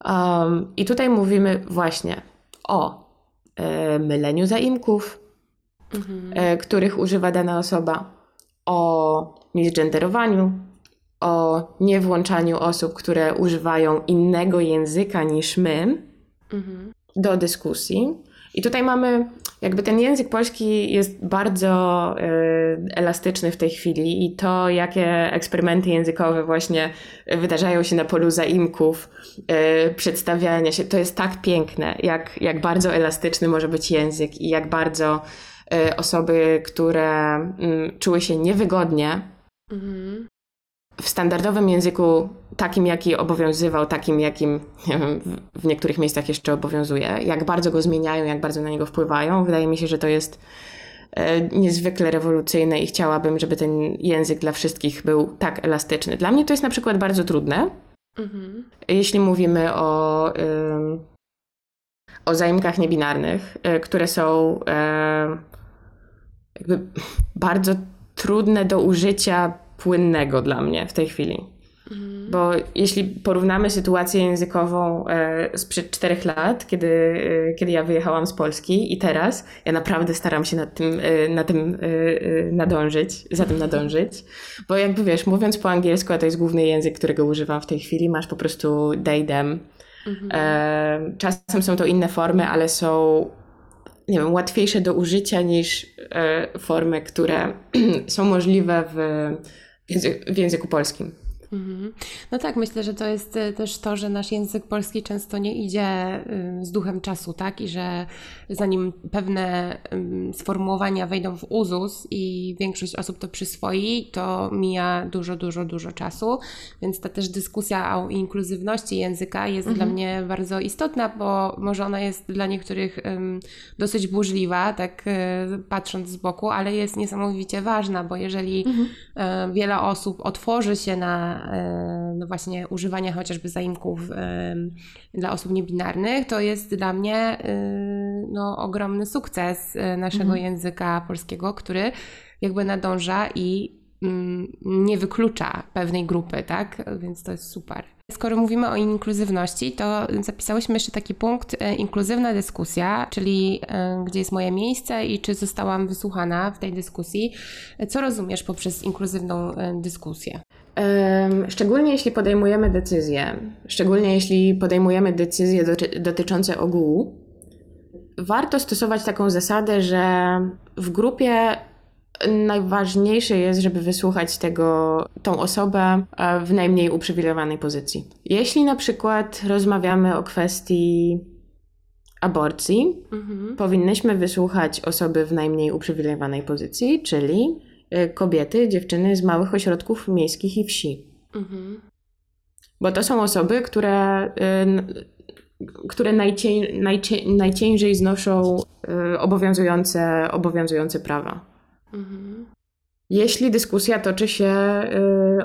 Um, I tutaj mówimy właśnie o myleniu zaimków, mhm. których używa dana osoba, o misgenderowaniu, o niewłączaniu osób, które używają innego języka niż my mhm. do dyskusji. I tutaj mamy jakby ten język polski jest bardzo y, elastyczny w tej chwili i to, jakie eksperymenty językowe właśnie wydarzają się na polu zaimków, y, przedstawiania się, to jest tak piękne, jak, jak bardzo elastyczny może być język i jak bardzo y, osoby, które mm, czuły się niewygodnie, mhm w standardowym języku, takim jaki obowiązywał, takim jakim nie wiem, w niektórych miejscach jeszcze obowiązuje, jak bardzo go zmieniają, jak bardzo na niego wpływają, wydaje mi się, że to jest e, niezwykle rewolucyjne i chciałabym, żeby ten język dla wszystkich był tak elastyczny. Dla mnie to jest na przykład bardzo trudne, mhm. jeśli mówimy o, o zaimkach niebinarnych, e, które są e, jakby bardzo trudne do użycia płynnego dla mnie w tej chwili. Mhm. Bo jeśli porównamy sytuację językową e, sprzed czterech lat, kiedy, e, kiedy ja wyjechałam z Polski i teraz, ja naprawdę staram się nad tym, e, na tym nadążyć, za tym nadążyć. Bo jakby wiesz, mówiąc po angielsku, a to jest główny język, którego używam w tej chwili, masz po prostu they, them. Mhm. Czasem są to inne formy, ale są nie wiem, łatwiejsze do użycia niż formy, które [CLEARS THROAT] są możliwe w w języku polskim. Mhm. No tak, myślę, że to jest e, też to, że nasz język polski często nie idzie z duchem czasu, tak? I że zanim pewne sformułowania wejdą w uzus i większość osób to przyswoi, to mija dużo, dużo, dużo czasu. Więc ta też dyskusja o inkluzywności języka jest mhm. dla mnie bardzo istotna, bo może ona jest dla niektórych dosyć burzliwa, tak y, patrząc z boku, ale jest niesamowicie ważna, bo jeżeli mhm. E, wiele osób otworzy się na E, no właśnie używania chociażby zaimków e, dla osób niebinarnych, to jest dla mnie e, no, ogromny sukces naszego mhm. języka polskiego, który jakby nadąża i mm, nie wyklucza pewnej grupy, tak? Więc to jest super. Skoro mówimy o inkluzywności, to zapisałyśmy jeszcze taki punkt inkluzywna dyskusja, czyli gdzie jest moje miejsce i czy zostałam wysłuchana w tej dyskusji. Co rozumiesz poprzez inkluzywną dyskusję? Szczególnie jeśli podejmujemy decyzje, szczególnie jeśli podejmujemy decyzje dotyczące ogółu, warto stosować taką zasadę, że w grupie najważniejsze jest, żeby wysłuchać tego, tą osobę e, w najmniej uprzywilejowanej pozycji. Jeśli na przykład rozmawiamy o kwestii aborcji mhm. powinnyśmy wysłuchać osoby w najmniej uprzywilejowanej pozycji, czyli kobiety, dziewczyny z małych ośrodków miejskich i wsi. Mhm. Bo to są osoby, które, y, które najcię, najciężej znoszą y, obowiązujące, obowiązujące prawa. Mhm. Jeśli dyskusja toczy się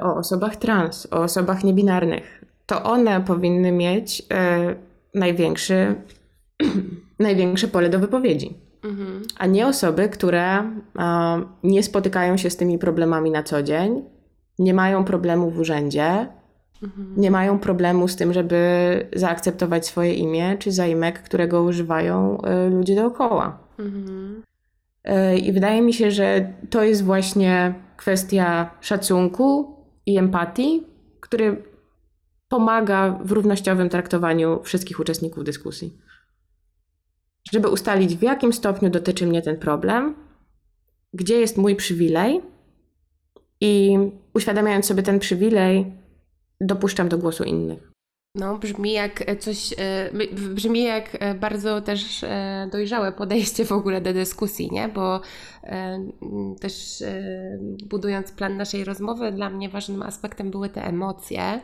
o osobach trans, o osobach niebinarnych, to one powinny mieć największy [CLEARS THROAT] największe pole do wypowiedzi. Mhm. A nie osoby, które nie spotykają się z tymi problemami na co dzień, nie mają problemu w urzędzie, mhm. nie mają problemu z tym, żeby zaakceptować swoje imię czy zaimek, którego używają y, ludzie dookoła. Mhm. Y, I wydaje mi się, że to jest właśnie kwestia szacunku i empatii, który pomaga w równościowym traktowaniu wszystkich uczestników dyskusji żeby ustalić, w jakim stopniu dotyczy mnie ten problem, gdzie jest mój przywilej i uświadamiając sobie ten przywilej, dopuszczam do głosu innych. No, brzmi jak coś, e, brzmi jak e, bardzo też e, dojrzałe podejście w ogóle do dyskusji, nie? Bo też budując plan naszej rozmowy, dla mnie ważnym aspektem były te emocje,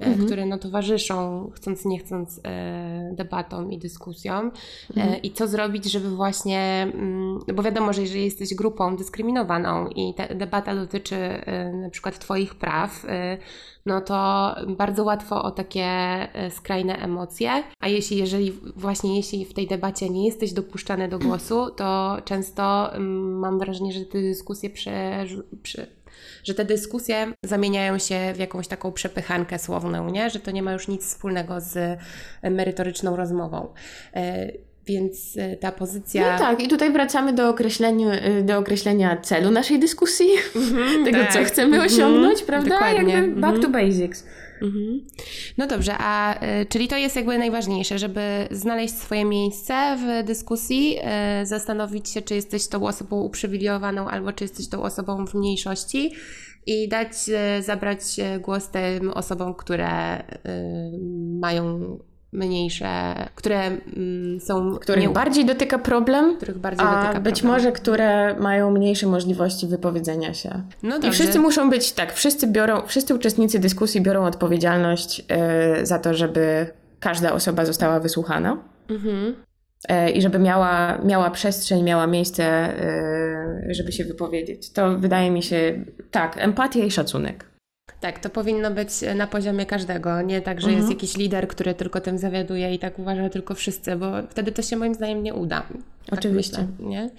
mhm. które no, towarzyszą, chcąc nie chcąc, e, debatom i dyskusjom. E, mhm. I co zrobić, żeby właśnie, mm, no bo wiadomo, że jeżeli jesteś grupą dyskryminowaną i ta debata dotyczy na przykład Twoich praw, no to bardzo łatwo o takie skrajne emocje. A jeśli, jeżeli właśnie jeśli w tej debacie nie jesteś dopuszczany do głosu, to często mm, mam wrażenie, że te dyskusje prze, prze że te dyskusje zamieniają się w jakąś taką przepychankę słowną, nie? że to nie ma już nic wspólnego z merytoryczną rozmową. E, więc e, ta pozycja. No tak, i tutaj wracamy do określenia, e, do określenia celu naszej dyskusji, mm-hmm, [LAUGHS] tego, tak. co chcemy mm-hmm, osiągnąć, prawda? Dokładnie. Jakby back mm-hmm. to mhm. basics. Mhm. No dobrze, a y, czyli to jest jakby najważniejsze, żeby znaleźć swoje miejsce w dyskusji, y, zastanowić się, czy jesteś tą osobą uprzywilejowaną, albo czy jesteś tą osobą w mniejszości i dać, y, zabrać głos tym osobom, które mają mniejsze, które mm, są... Których nie... bardziej dotyka problem, których bardziej a dotyka być problem. może które mają mniejsze możliwości wypowiedzenia się. No I wszyscy muszą być, tak, wszyscy biorą, wszyscy uczestnicy dyskusji biorą odpowiedzialność y, za to, żeby każda osoba została wysłuchana. Mhm. Y, I żeby miała, miała przestrzeń, miała miejsce, y, żeby się wypowiedzieć. To wydaje mi się, tak, empatia i szacunek. Tak, to powinno być na poziomie każdego, nie tak, że mhm. jest jakiś lider, który tylko tym zawiaduje i tak uważa, tylko wszyscy, bo wtedy to się moim zdaniem nie uda. Tak Oczywiście. Myślę, nie?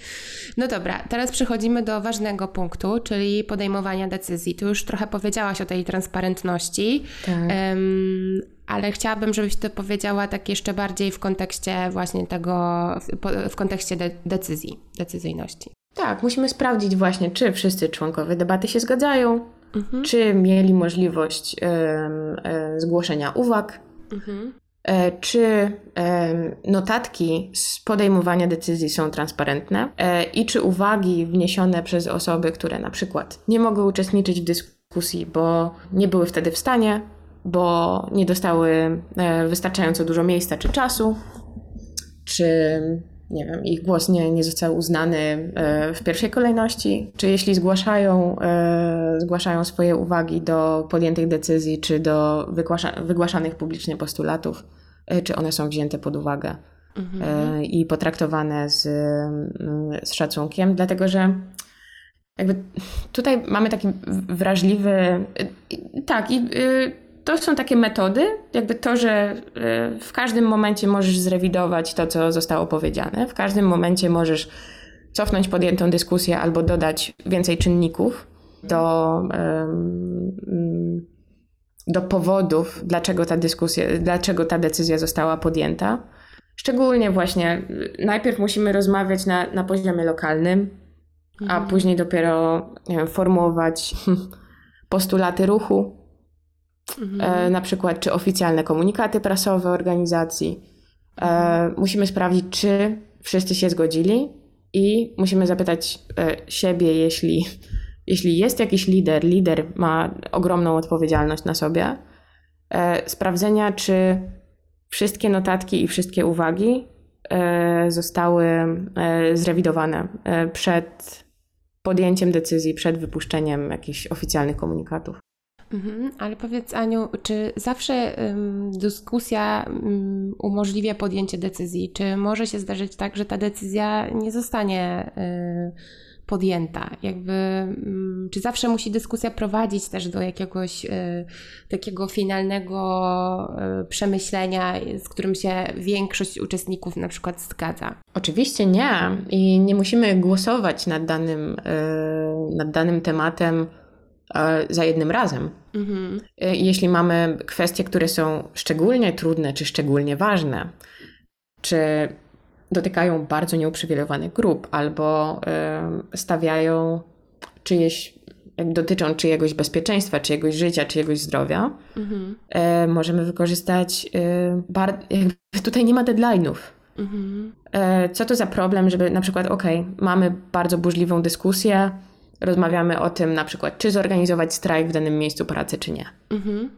No dobra, teraz przechodzimy do ważnego punktu, czyli podejmowania decyzji. Tu już trochę powiedziałaś o tej transparentności, tak. um, ale chciałabym, żebyś to powiedziała tak jeszcze bardziej w kontekście właśnie tego, w, w kontekście de decyzji, decyzyjności. Tak, musimy sprawdzić właśnie, czy wszyscy członkowie debaty się zgadzają, mhm. czy mieli możliwość e, zgłoszenia uwag, mhm. e, czy notatki z podejmowania decyzji są transparentne e, i czy uwagi wniesione przez osoby, które na przykład nie mogły uczestniczyć w dyskusji, bo nie były wtedy w stanie, bo nie dostały wystarczająco dużo miejsca czy czasu, czy nie wiem, ich głos nie, nie został uznany e, w pierwszej kolejności, czy jeśli zgłaszają, e, zgłaszają swoje uwagi do podjętych decyzji, czy do wygłasza, wygłaszanych publicznie postulatów, e, czy one są wzięte pod uwagę mhm. i potraktowane z, z szacunkiem, dlatego że jakby tutaj mamy taki wrażliwy, tak, i to są takie metody, jakby to, że e, w każdym momencie możesz zrewidować to, co zostało powiedziane, w każdym momencie możesz cofnąć podjętą dyskusję albo dodać więcej czynników do, do powodów, dlaczego ta dyskusja, dlaczego ta decyzja została podjęta. Szczególnie właśnie najpierw musimy rozmawiać na, na poziomie lokalnym, a mhm. później dopiero wiem, formułować postulaty ruchu, Mhm. E, na przykład czy oficjalne komunikaty prasowe organizacji. E, musimy sprawdzić, czy wszyscy się zgodzili i musimy zapytać e, siebie, jeśli, [LAUGHS] jeśli jest jakiś lider, lider ma ogromną odpowiedzialność na sobie, sprawdzenia, czy wszystkie notatki i wszystkie uwagi zostały zrewidowane przed podjęciem decyzji, przed wypuszczeniem jakichś oficjalnych komunikatów. Mhm, ale powiedz Aniu, czy zawsze ym, dyskusja ym, umożliwia podjęcie decyzji? Czy może się zdarzyć tak, że ta decyzja nie zostanie y, podjęta? Jakby, ym, czy zawsze musi dyskusja prowadzić też do jakiegoś y, takiego finalnego y, przemyślenia, z którym się większość uczestników na przykład zgadza? Oczywiście nie. I nie musimy głosować nad danym, nad danym tematem E, za jednym razem. Mhm. Jeśli mamy kwestie, które są szczególnie trudne czy szczególnie ważne, czy dotykają bardzo nieuprzywilejowanych grup, albo stawiają czyjeś, dotyczą czyjegoś bezpieczeństwa, czyjegoś życia, czyjegoś zdrowia, mhm. E, możemy wykorzystać. tutaj nie ma deadline'ów. Mhm. Co to za problem, żeby na przykład, ok, mamy bardzo burzliwą dyskusję, rozmawiamy o tym na przykład, czy zorganizować strajk w danym miejscu pracy, czy nie. Mhm.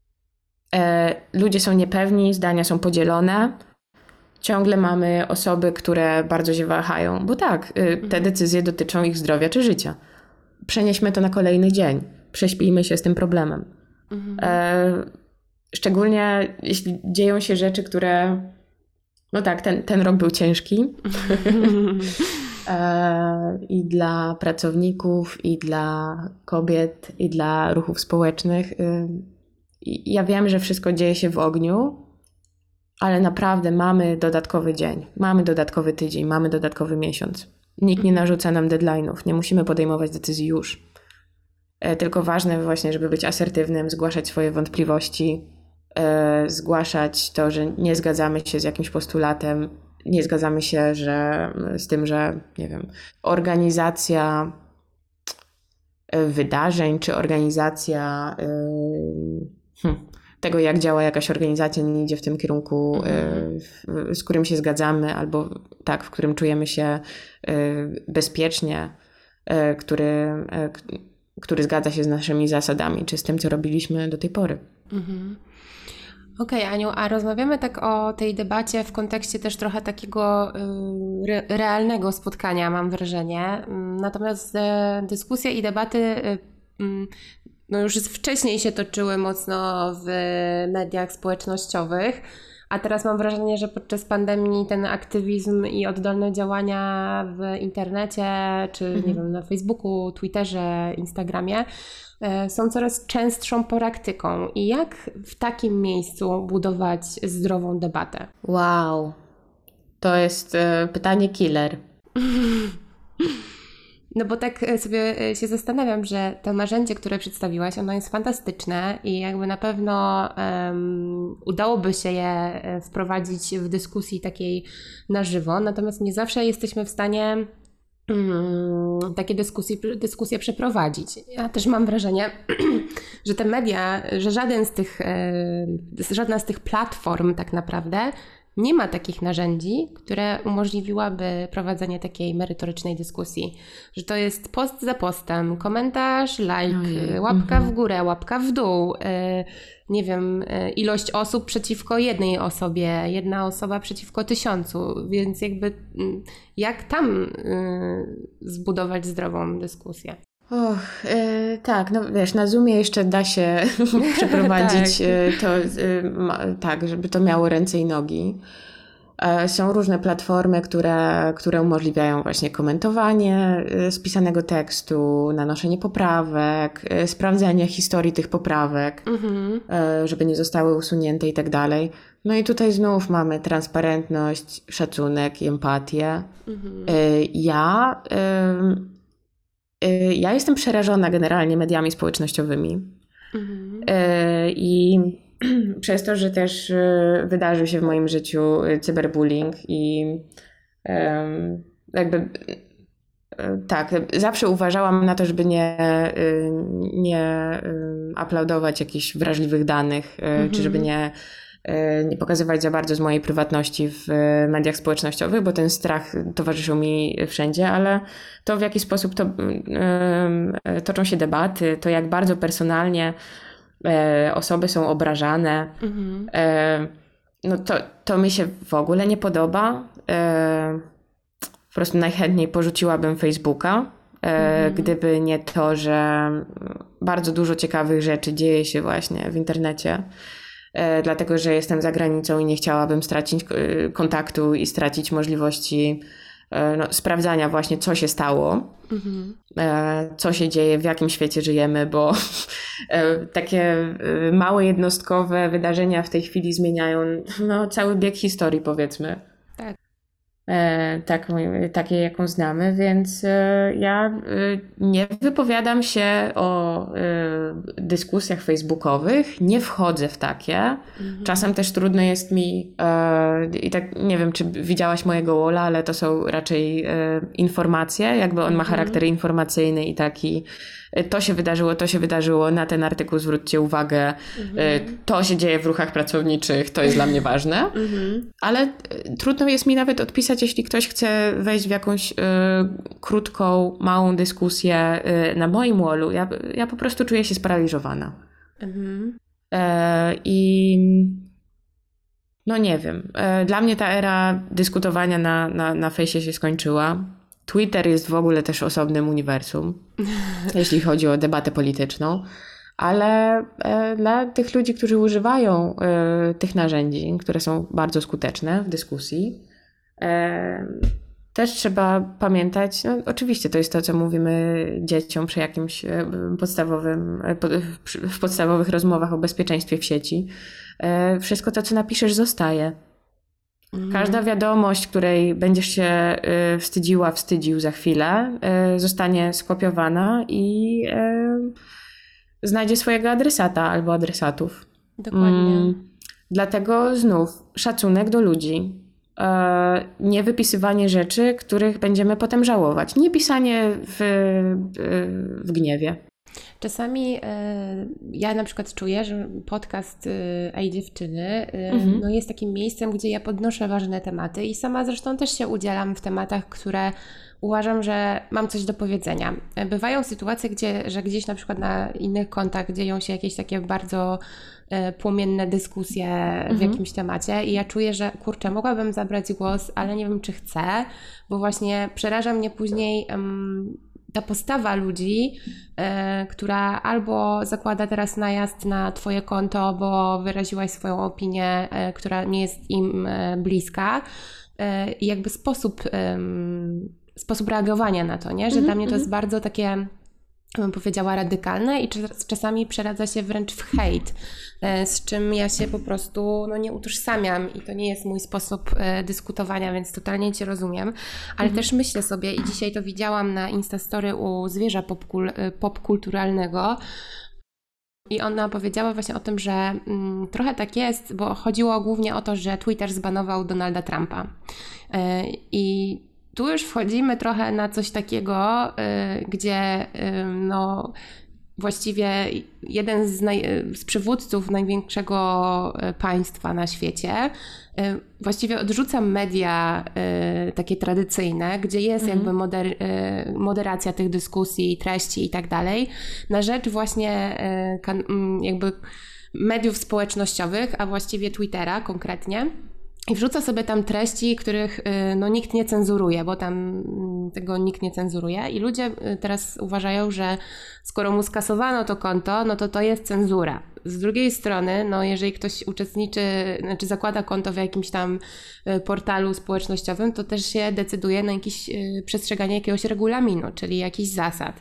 E, ludzie są niepewni, zdania są podzielone. Ciągle mamy osoby, które bardzo się wahają, bo tak, y, te mhm. decyzje dotyczą ich zdrowia czy życia. Przenieśmy to na kolejny dzień. Prześpijmy się z tym problemem. Mhm. E, szczególnie jeśli dzieją się rzeczy, które. No tak, ten, ten rok był ciężki. [LAUGHS] E, i dla pracowników, i dla kobiet, i dla ruchów społecznych. Y, ja wiem, że wszystko dzieje się w ogniu, ale naprawdę mamy dodatkowy dzień, mamy dodatkowy tydzień, mamy dodatkowy miesiąc. Nikt nie narzuca nam deadline'ów, nie musimy podejmować decyzji już. E, tylko ważne właśnie, żeby być asertywnym, zgłaszać swoje wątpliwości, e, zgłaszać to, że nie zgadzamy się z jakimś postulatem, nie zgadzamy się że, z tym, że nie wiem, organizacja e, wydarzeń, czy organizacja yy, tego, jak działa jakaś organizacja, nie idzie w tym kierunku, yy, z którym się zgadzamy, albo tak, w którym czujemy się bezpiecznie, który, który zgadza się z naszymi zasadami, czy z tym, co robiliśmy do tej pory. Mhm. Okej, okay, Aniu, a rozmawiamy tak o tej debacie w kontekście też trochę takiego re realnego spotkania, mam wrażenie. Mm, natomiast e, dyskusje i debaty e, mm, no już wcześniej się toczyły mocno w mediach społecznościowych. A teraz mam wrażenie, że podczas pandemii ten aktywizm i oddolne działania w internecie, czy mhm. nie wiem, na Facebooku, Twitterze, Instagramie E, są coraz częstszą praktyką. I jak w takim miejscu budować zdrową debatę? Wow, to jest e, pytanie killer. [LAUGHS] No bo tak e, sobie się zastanawiam, że to narzędzie, które przedstawiłaś, ono jest fantastyczne i jakby na pewno um, udałoby się je wprowadzić w dyskusji takiej na żywo, natomiast nie zawsze jesteśmy w stanie Mm, takie dyskusje, dyskusje przeprowadzić. Ja też mam wrażenie, [CLEARS THROAT] że te media, że żaden z tych, e, żadna z tych platform tak naprawdę nie ma takich narzędzi, które umożliwiłaby prowadzenie takiej merytorycznej dyskusji. Że to jest post za postem, komentarz, like, łapka w mhm. górę, łapka w dół, e, nie wiem, e, ilość osób przeciwko jednej osobie, jedna osoba przeciwko tysiącu, więc jakby mm, jak tam y, zbudować zdrową dyskusję? Och, yy, tak, no wiesz, na Zoomie jeszcze da się [LAUGHS] przeprowadzić tak. E, to yy, tak, żeby to miało ręce i nogi. Są różne platformy, które, które umożliwiają właśnie komentowanie spisanego tekstu, nanoszenie poprawek, sprawdzenie historii tych poprawek, mhm. żeby nie zostały usunięte i tak dalej. No i tutaj znów mamy transparentność, szacunek empatię. Mhm. Ja ja jestem przerażona generalnie mediami społecznościowymi. Mhm. Y, I [CLEARS THROAT] przez to, że też y, wydarzył się w moim życiu cyberbullying i jakby tak, zawsze uważałam na to, żeby nie, nie aplaudować jakichś wrażliwych danych, mhm. czy żeby nie E, nie pokazywać za bardzo z mojej prywatności w e, mediach społecznościowych, bo ten strach towarzyszył mi wszędzie, ale to w jaki sposób to, e, toczą się debaty, to jak bardzo personalnie osoby są obrażane. Mhm. no to, to mi się w ogóle nie podoba. E, po prostu najchętniej porzuciłabym Facebooka, e, mhm. gdyby nie to, że bardzo dużo ciekawych rzeczy dzieje się właśnie w internecie. E, dlatego, że jestem za granicą i nie chciałabym stracić e, kontaktu i stracić możliwości e, no, sprawdzania właśnie, co się stało, mhm. co się dzieje, w jakim świecie żyjemy, bo takie małe, jednostkowe wydarzenia w tej chwili zmieniają no, cały bieg historii, powiedzmy. Tak. E, tak, takiej, jaką znamy, więc e, ja e, nie wypowiadam się o dyskusjach facebookowych, nie wchodzę w takie. Mhm. Czasem też trudno jest mi, i tak nie wiem, czy widziałaś mojego wola, ale to są raczej informacje, jakby on ma mhm. charakter informacyjny i taki to się wydarzyło, to się wydarzyło, na ten artykuł zwróćcie uwagę, mhm. to się dzieje w ruchach pracowniczych, to jest dla mnie ważne, mhm. ale e, trudno jest mi nawet odpisać, jeśli ktoś chce wejść w jakąś y, krótką, małą dyskusję y, na moim wallu, ja, ja po prostu czuję się sparaliżowana. Mhm. E, I no nie wiem. Dla mnie ta era dyskutowania na, na, na fejsie się skończyła. Twitter jest w ogóle też osobnym uniwersum, [LAUGHS] jeśli chodzi o debatę polityczną, ale e, dla tych ludzi, którzy używają e, tych narzędzi, które są bardzo skuteczne w dyskusji, e, też trzeba pamiętać, no oczywiście to jest to, co mówimy dzieciom przy jakimś podstawowym, w podstawowych rozmowach o bezpieczeństwie w sieci. Wszystko to, co napiszesz, zostaje. Mhm. Każda wiadomość, której będziesz się y, wstydziła, wstydził za chwilę, y, zostanie skopiowana i y, znajdzie swojego adresata albo adresatów. Dokładnie. Mm, dlatego znów szacunek do ludzi. E, nie wypisywanie rzeczy, których będziemy potem żałować. Nie pisanie w, w gniewie. Czasami e, ja na przykład czuję, że podcast e, Ej Dziewczyny e, mhm. no jest takim miejscem, gdzie ja podnoszę ważne tematy i sama zresztą też się udzielam w tematach, które uważam, że mam coś do powiedzenia. Bywają sytuacje, gdzie, że gdzieś na przykład na innych kontach dzieją się jakieś takie bardzo płomienne dyskusje mhm. w jakimś temacie i ja czuję, że kurczę, mogłabym zabrać głos, ale nie wiem, czy chcę, bo właśnie przeraża mnie później um, ta postawa ludzi, e, która albo zakłada teraz najazd na Twoje konto, bo wyraziłaś swoją opinię, e, która nie jest im e, bliska, i jakby sposób, sposób reagowania na to, nie? że mm -hmm, dla mnie to jest mhm. bardzo takie bym powiedziała, radykalne i czasami przeradza się wręcz w hejt, e, z czym ja się po prostu no, nie utożsamiam i to nie jest mój sposób e, dyskutowania, więc totalnie Cię rozumiem, ale mhm. też myślę sobie i dzisiaj to widziałam na Instastory u zwierza popkul e, popkulturalnego, i ona powiedziała właśnie o tym, że mm, trochę tak jest, bo chodziło głównie o to, że Twitter zbanował Donalda Trumpa. Yy, I tu już wchodzimy trochę na coś takiego, y, gdzie y, no, właściwie jeden z, naj, z przywódców największego y, państwa na świecie właściwie odrzuca media takie tradycyjne, gdzie jest mhm. jakby moder, moderacja tych dyskusji, treści i tak dalej, na rzecz właśnie jakby mediów społecznościowych, a właściwie Twittera konkretnie i wrzuca sobie tam treści, których y, no, nikt nie cenzuruje, bo tam mm, tego nikt nie cenzuruje. I ludzie y, teraz uważają, że skoro mu skasowano to konto, no to to jest cenzura. Z drugiej strony, no jeżeli ktoś uczestniczy, znaczy zakłada konto w jakimś tam y, portalu społecznościowym, to też się decyduje na jakieś przestrzeganie jakiegoś regulaminu, czyli jakichś zasad.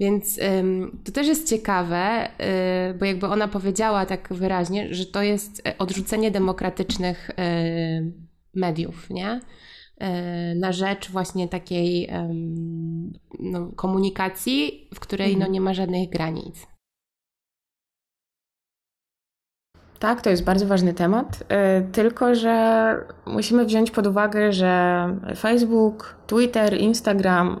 Więc ym, to też jest ciekawe, yy, bo jakby ona powiedziała tak wyraźnie, że to jest e, odrzucenie demokratycznych yy, mediów, nie? Na rzecz właśnie takiej no, komunikacji, w której no, mhm. nie ma żadnych granic. Tak, to jest bardzo ważny temat, y, tylko że musimy wziąć pod uwagę, że Facebook, Twitter, Instagram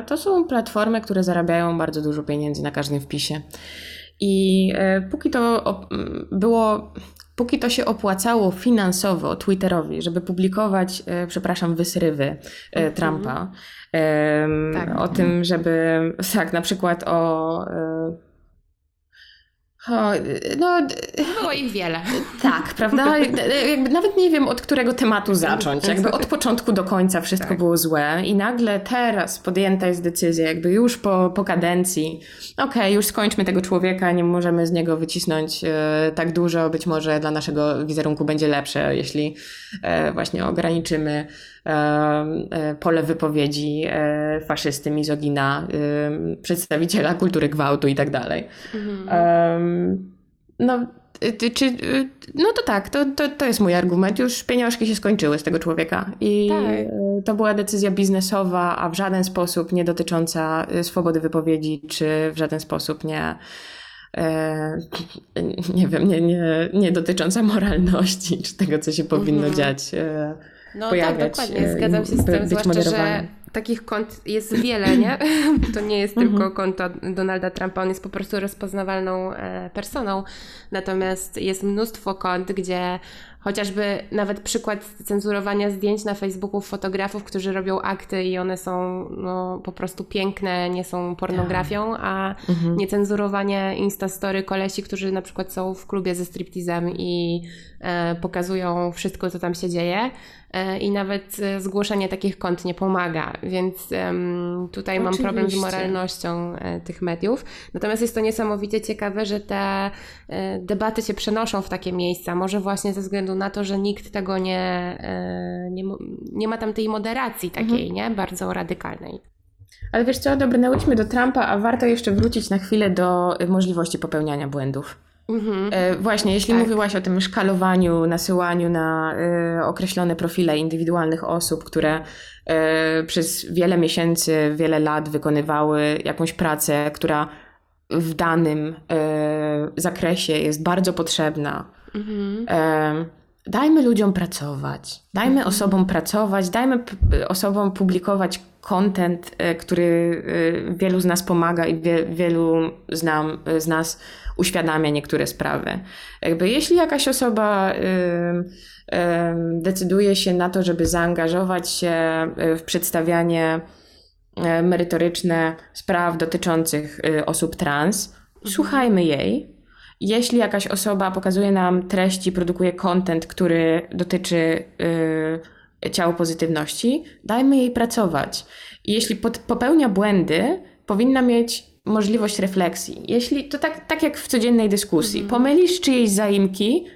y, to są platformy, które zarabiają bardzo dużo pieniędzy na każdym wpisie. I y, póki to było, póki to się opłacało finansowo Twitterowi, żeby publikować, przepraszam, wysrywy mhm. Trumpa, tak. o tym, żeby, [LAUGHS] tak, na przykład o O, no, Było ich wiele. tak, prawda? [LAUGHS] Jakby nawet nie wiem, od którego tematu zacząć. Jakby od początku do końca wszystko Tak. było złe i nagle teraz podjęta jest decyzja, jakby już po, po kadencji, okej, już skończmy tego człowieka, nie możemy z niego wycisnąć e, tak dużo, być może dla naszego wizerunku będzie lepsze, jeśli e, właśnie ograniczymy pole wypowiedzi e, faszysty, mizogina, e, przedstawiciela kultury gwałtu i tak dalej. Em, no, czy, y, no to tak, to, to, to jest mój argument. Już pieniążki się skończyły z tego człowieka. I Tak. to była decyzja biznesowa, a w żaden sposób nie dotycząca y, swobody wypowiedzi, czy w żaden sposób nie. E, nie wiem, nie, nie, nie dotycząca moralności, czy tego, co się powinno Mhm. dziać. E, No pojawiać, tak, dokładnie, e, zgadzam się z tym, zwłaszcza, że takich kont jest wiele, nie? [LAUGHS] To nie jest Mhm. tylko konto Donalda Trumpa, on jest po prostu rozpoznawalną e, personą, natomiast jest mnóstwo kont, gdzie chociażby nawet przykład cenzurowania zdjęć na Facebooku fotografów, którzy robią akty i one są no, po prostu piękne, nie są pornografią, a mhm. niecenzurowanie Instastory kolesi, którzy na przykład są w klubie ze striptizem i pokazują wszystko, co tam się dzieje e, i nawet e, zgłoszenie takich kont nie pomaga, więc tutaj mam problem z Oczywiście. moralnością e, tych mediów. Natomiast jest to niesamowicie ciekawe, że te e, debaty się przenoszą w takie miejsca, może właśnie ze względu na to, że nikt tego nie, e, nie, nie ma tam tej moderacji takiej, nie? Bardzo radykalnej. Ale wiesz co, dobra, nauczmy do Trumpa, a warto jeszcze wrócić na chwilę do możliwości popełniania błędów. Mhm. E, właśnie, jeśli Tak. mówiłaś o tym szkalowaniu, nasyłaniu na e, określone profile indywidualnych osób, które e, przez wiele miesięcy, wiele lat wykonywały jakąś pracę, która w danym zakresie jest bardzo potrzebna. Mhm. Dajmy ludziom pracować, dajmy osobom pracować, dajmy osobom publikować content, który wielu z nas pomaga i wie, wielu z, nam, z nas uświadamia niektóre sprawy. Jakby jeśli jakaś osoba decyduje się na to, żeby zaangażować się y, w przedstawianie y, merytoryczne spraw dotyczących y, osób trans, słuchajmy jej. Jeśli jakaś osoba pokazuje nam treści, produkuje content, który dotyczy y, ciała pozytywności, dajmy jej pracować. I jeśli pod, popełnia błędy, powinna mieć możliwość refleksji. Jeśli to tak, tak jak w codziennej dyskusji, pomylisz czyjeś zaimki,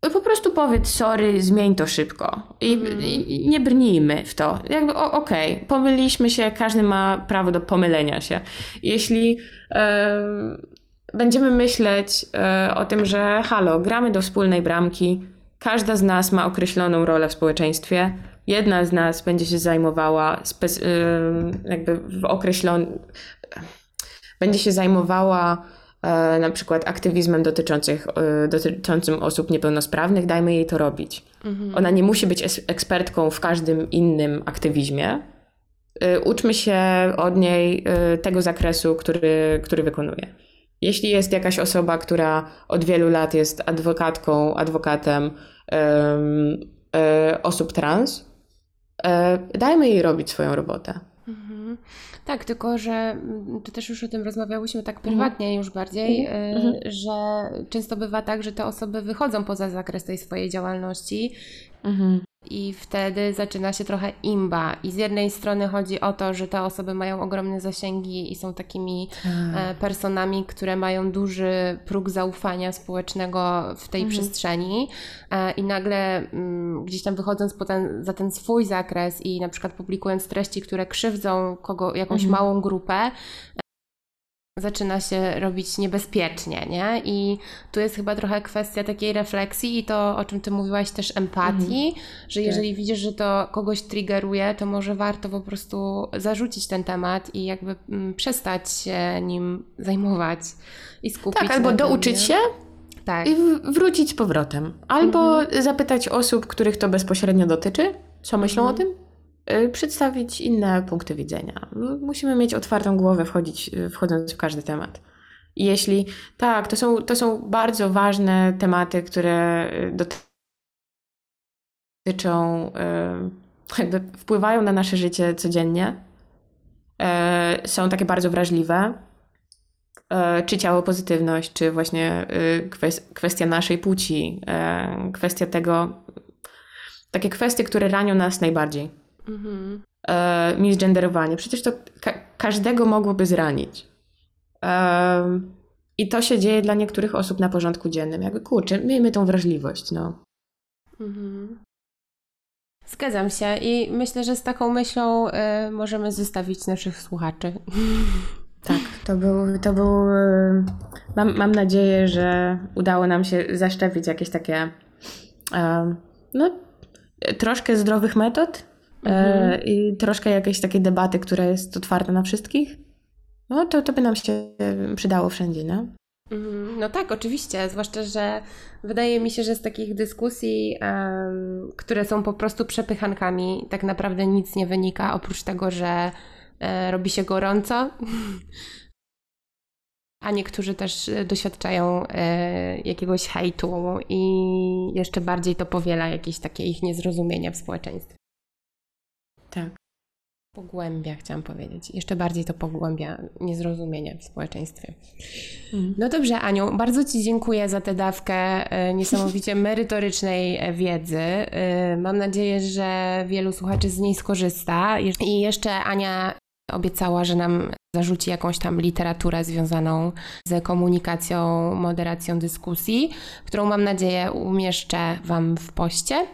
po prostu powiedz sorry, zmień to szybko. I, i, i nie brnijmy w to. Jakby okej, pomyliliśmy się, każdy ma prawo do pomylenia się. Jeśli em, będziemy myśleć e, o tym, że halo, gramy do wspólnej bramki, każda z nas ma określoną rolę w społeczeństwie, jedna z nas będzie się zajmowała em, jakby w określonym będzie się zajmowała e, na przykład aktywizmem dotyczących, e, dotyczącym osób niepełnosprawnych, dajmy jej to robić. Ona nie musi być es- ekspertką w każdym innym aktywizmie. E, uczmy się od niej e, tego zakresu, który, który wykonuje. Jeśli jest jakaś osoba, która od wielu lat jest adwokatką, adwokatem em, e, osób trans, e, dajmy jej robić swoją robotę. Mhm. Tak, tylko że mm, to też już o tym rozmawiałyśmy tak prywatnie już bardziej, y, Mhm. że często bywa tak, że te osoby wychodzą poza zakres tej swojej działalności Mhm. I wtedy zaczyna się trochę imba. I z jednej strony chodzi o to, że te osoby mają ogromne zasięgi i są takimi e, personami, które mają duży próg zaufania społecznego w tej przestrzeni. E, i nagle mm, gdzieś tam wychodząc za ten swój zakres i na przykład publikując treści, które krzywdzą kogo, jakąś małą grupę, zaczyna się robić niebezpiecznie, nie? I tu jest chyba trochę kwestia takiej refleksji i to, o czym ty mówiłaś, też empatii, że jeżeli widzisz, że to kogoś triggeruje, to może warto po prostu zarzucić ten temat i jakby mm, przestać się nim zajmować i skupić Tak, albo douczyć nie? się Tak. i wrócić z powrotem. Albo zapytać osób, których to bezpośrednio dotyczy, co myślą o tym, przedstawić inne punkty widzenia. Musimy mieć otwartą głowę, wchodzić, y, wchodząc w każdy temat. I jeśli tak, to są, to są bardzo ważne tematy, które y, dotyczą, y, [LAUGHS] jakby wpływają na nasze życie codziennie, są takie bardzo wrażliwe. Czy ciało pozytywność, czy właśnie kwestia naszej płci, kwestia tego, takie kwestie, które ranią nas najbardziej. Mhm. Misgenderowanie. Przecież to ka każdego mogłoby zranić. I to się dzieje dla niektórych osób na porządku dziennym. Jakby kurczę, miejmy tą wrażliwość, no. Mhm. Zgadzam się i myślę, że z taką myślą y, możemy zostawić naszych słuchaczy. [LAUGHS] Tak, to był, to był y, mam, mam nadzieję, że udało nam się zaszczepić jakieś takie y, no, troszkę zdrowych metod mhm. i troszkę jakiejś takiej debaty, która jest otwarta na wszystkich. No to, to by nam się przydało wszędzie, no? No tak, oczywiście. Zwłaszcza, że wydaje mi się, że z takich dyskusji, um, które są po prostu przepychankami, tak naprawdę nic nie wynika, oprócz tego, że e, robi się gorąco. [LAUGHS] A niektórzy też doświadczają e, jakiegoś hejtu i jeszcze bardziej to powiela jakieś takie ich niezrozumienie w społeczeństwie. Tak. Pogłębia, chciałam powiedzieć. Jeszcze bardziej to pogłębia niezrozumienie w społeczeństwie. Mhm. No dobrze, Aniu, bardzo Ci dziękuję za tę dawkę e, niesamowicie [LAUGHS] merytorycznej wiedzy. E, mam nadzieję, że wielu słuchaczy z niej skorzysta. I jeszcze Ania obiecała, że nam zarzuci jakąś tam literaturę związaną z komunikacją, moderacją dyskusji, którą mam nadzieję umieszczę Wam w poście.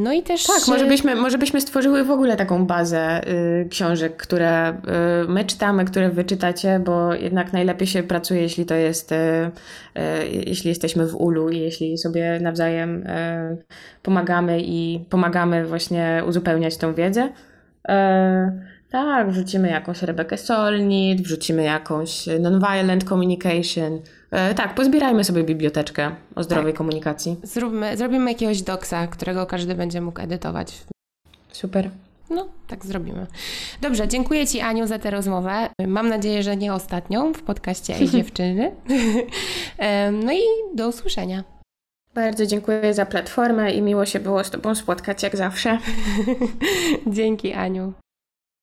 No i też. Tak, może byśmy, może byśmy stworzyły w ogóle taką bazę y, książek, które y, my czytamy, które wy czytacie, bo jednak najlepiej się pracuje, jeśli to jest, y, y jeśli jesteśmy w ulu i jeśli sobie nawzajem y, pomagamy i pomagamy właśnie uzupełniać tą wiedzę. Y, tak, wrzucimy jakąś Rebekę Solnit, wrzucimy jakąś Nonviolent Communication. E, tak, pozbierajmy sobie biblioteczkę o zdrowej tak. komunikacji. Zróbmy, zrobimy jakiegoś doksa, którego każdy będzie mógł edytować. Super. No, tak zrobimy. Dobrze, dziękuję Ci Aniu za tę rozmowę. Mam nadzieję, że nie ostatnią w podcaście Ej [LAUGHS] Dziewczyny. no i do usłyszenia. Bardzo dziękuję za platformę i miło się było z Tobą spotkać jak zawsze. [LAUGHS] Dzięki Aniu.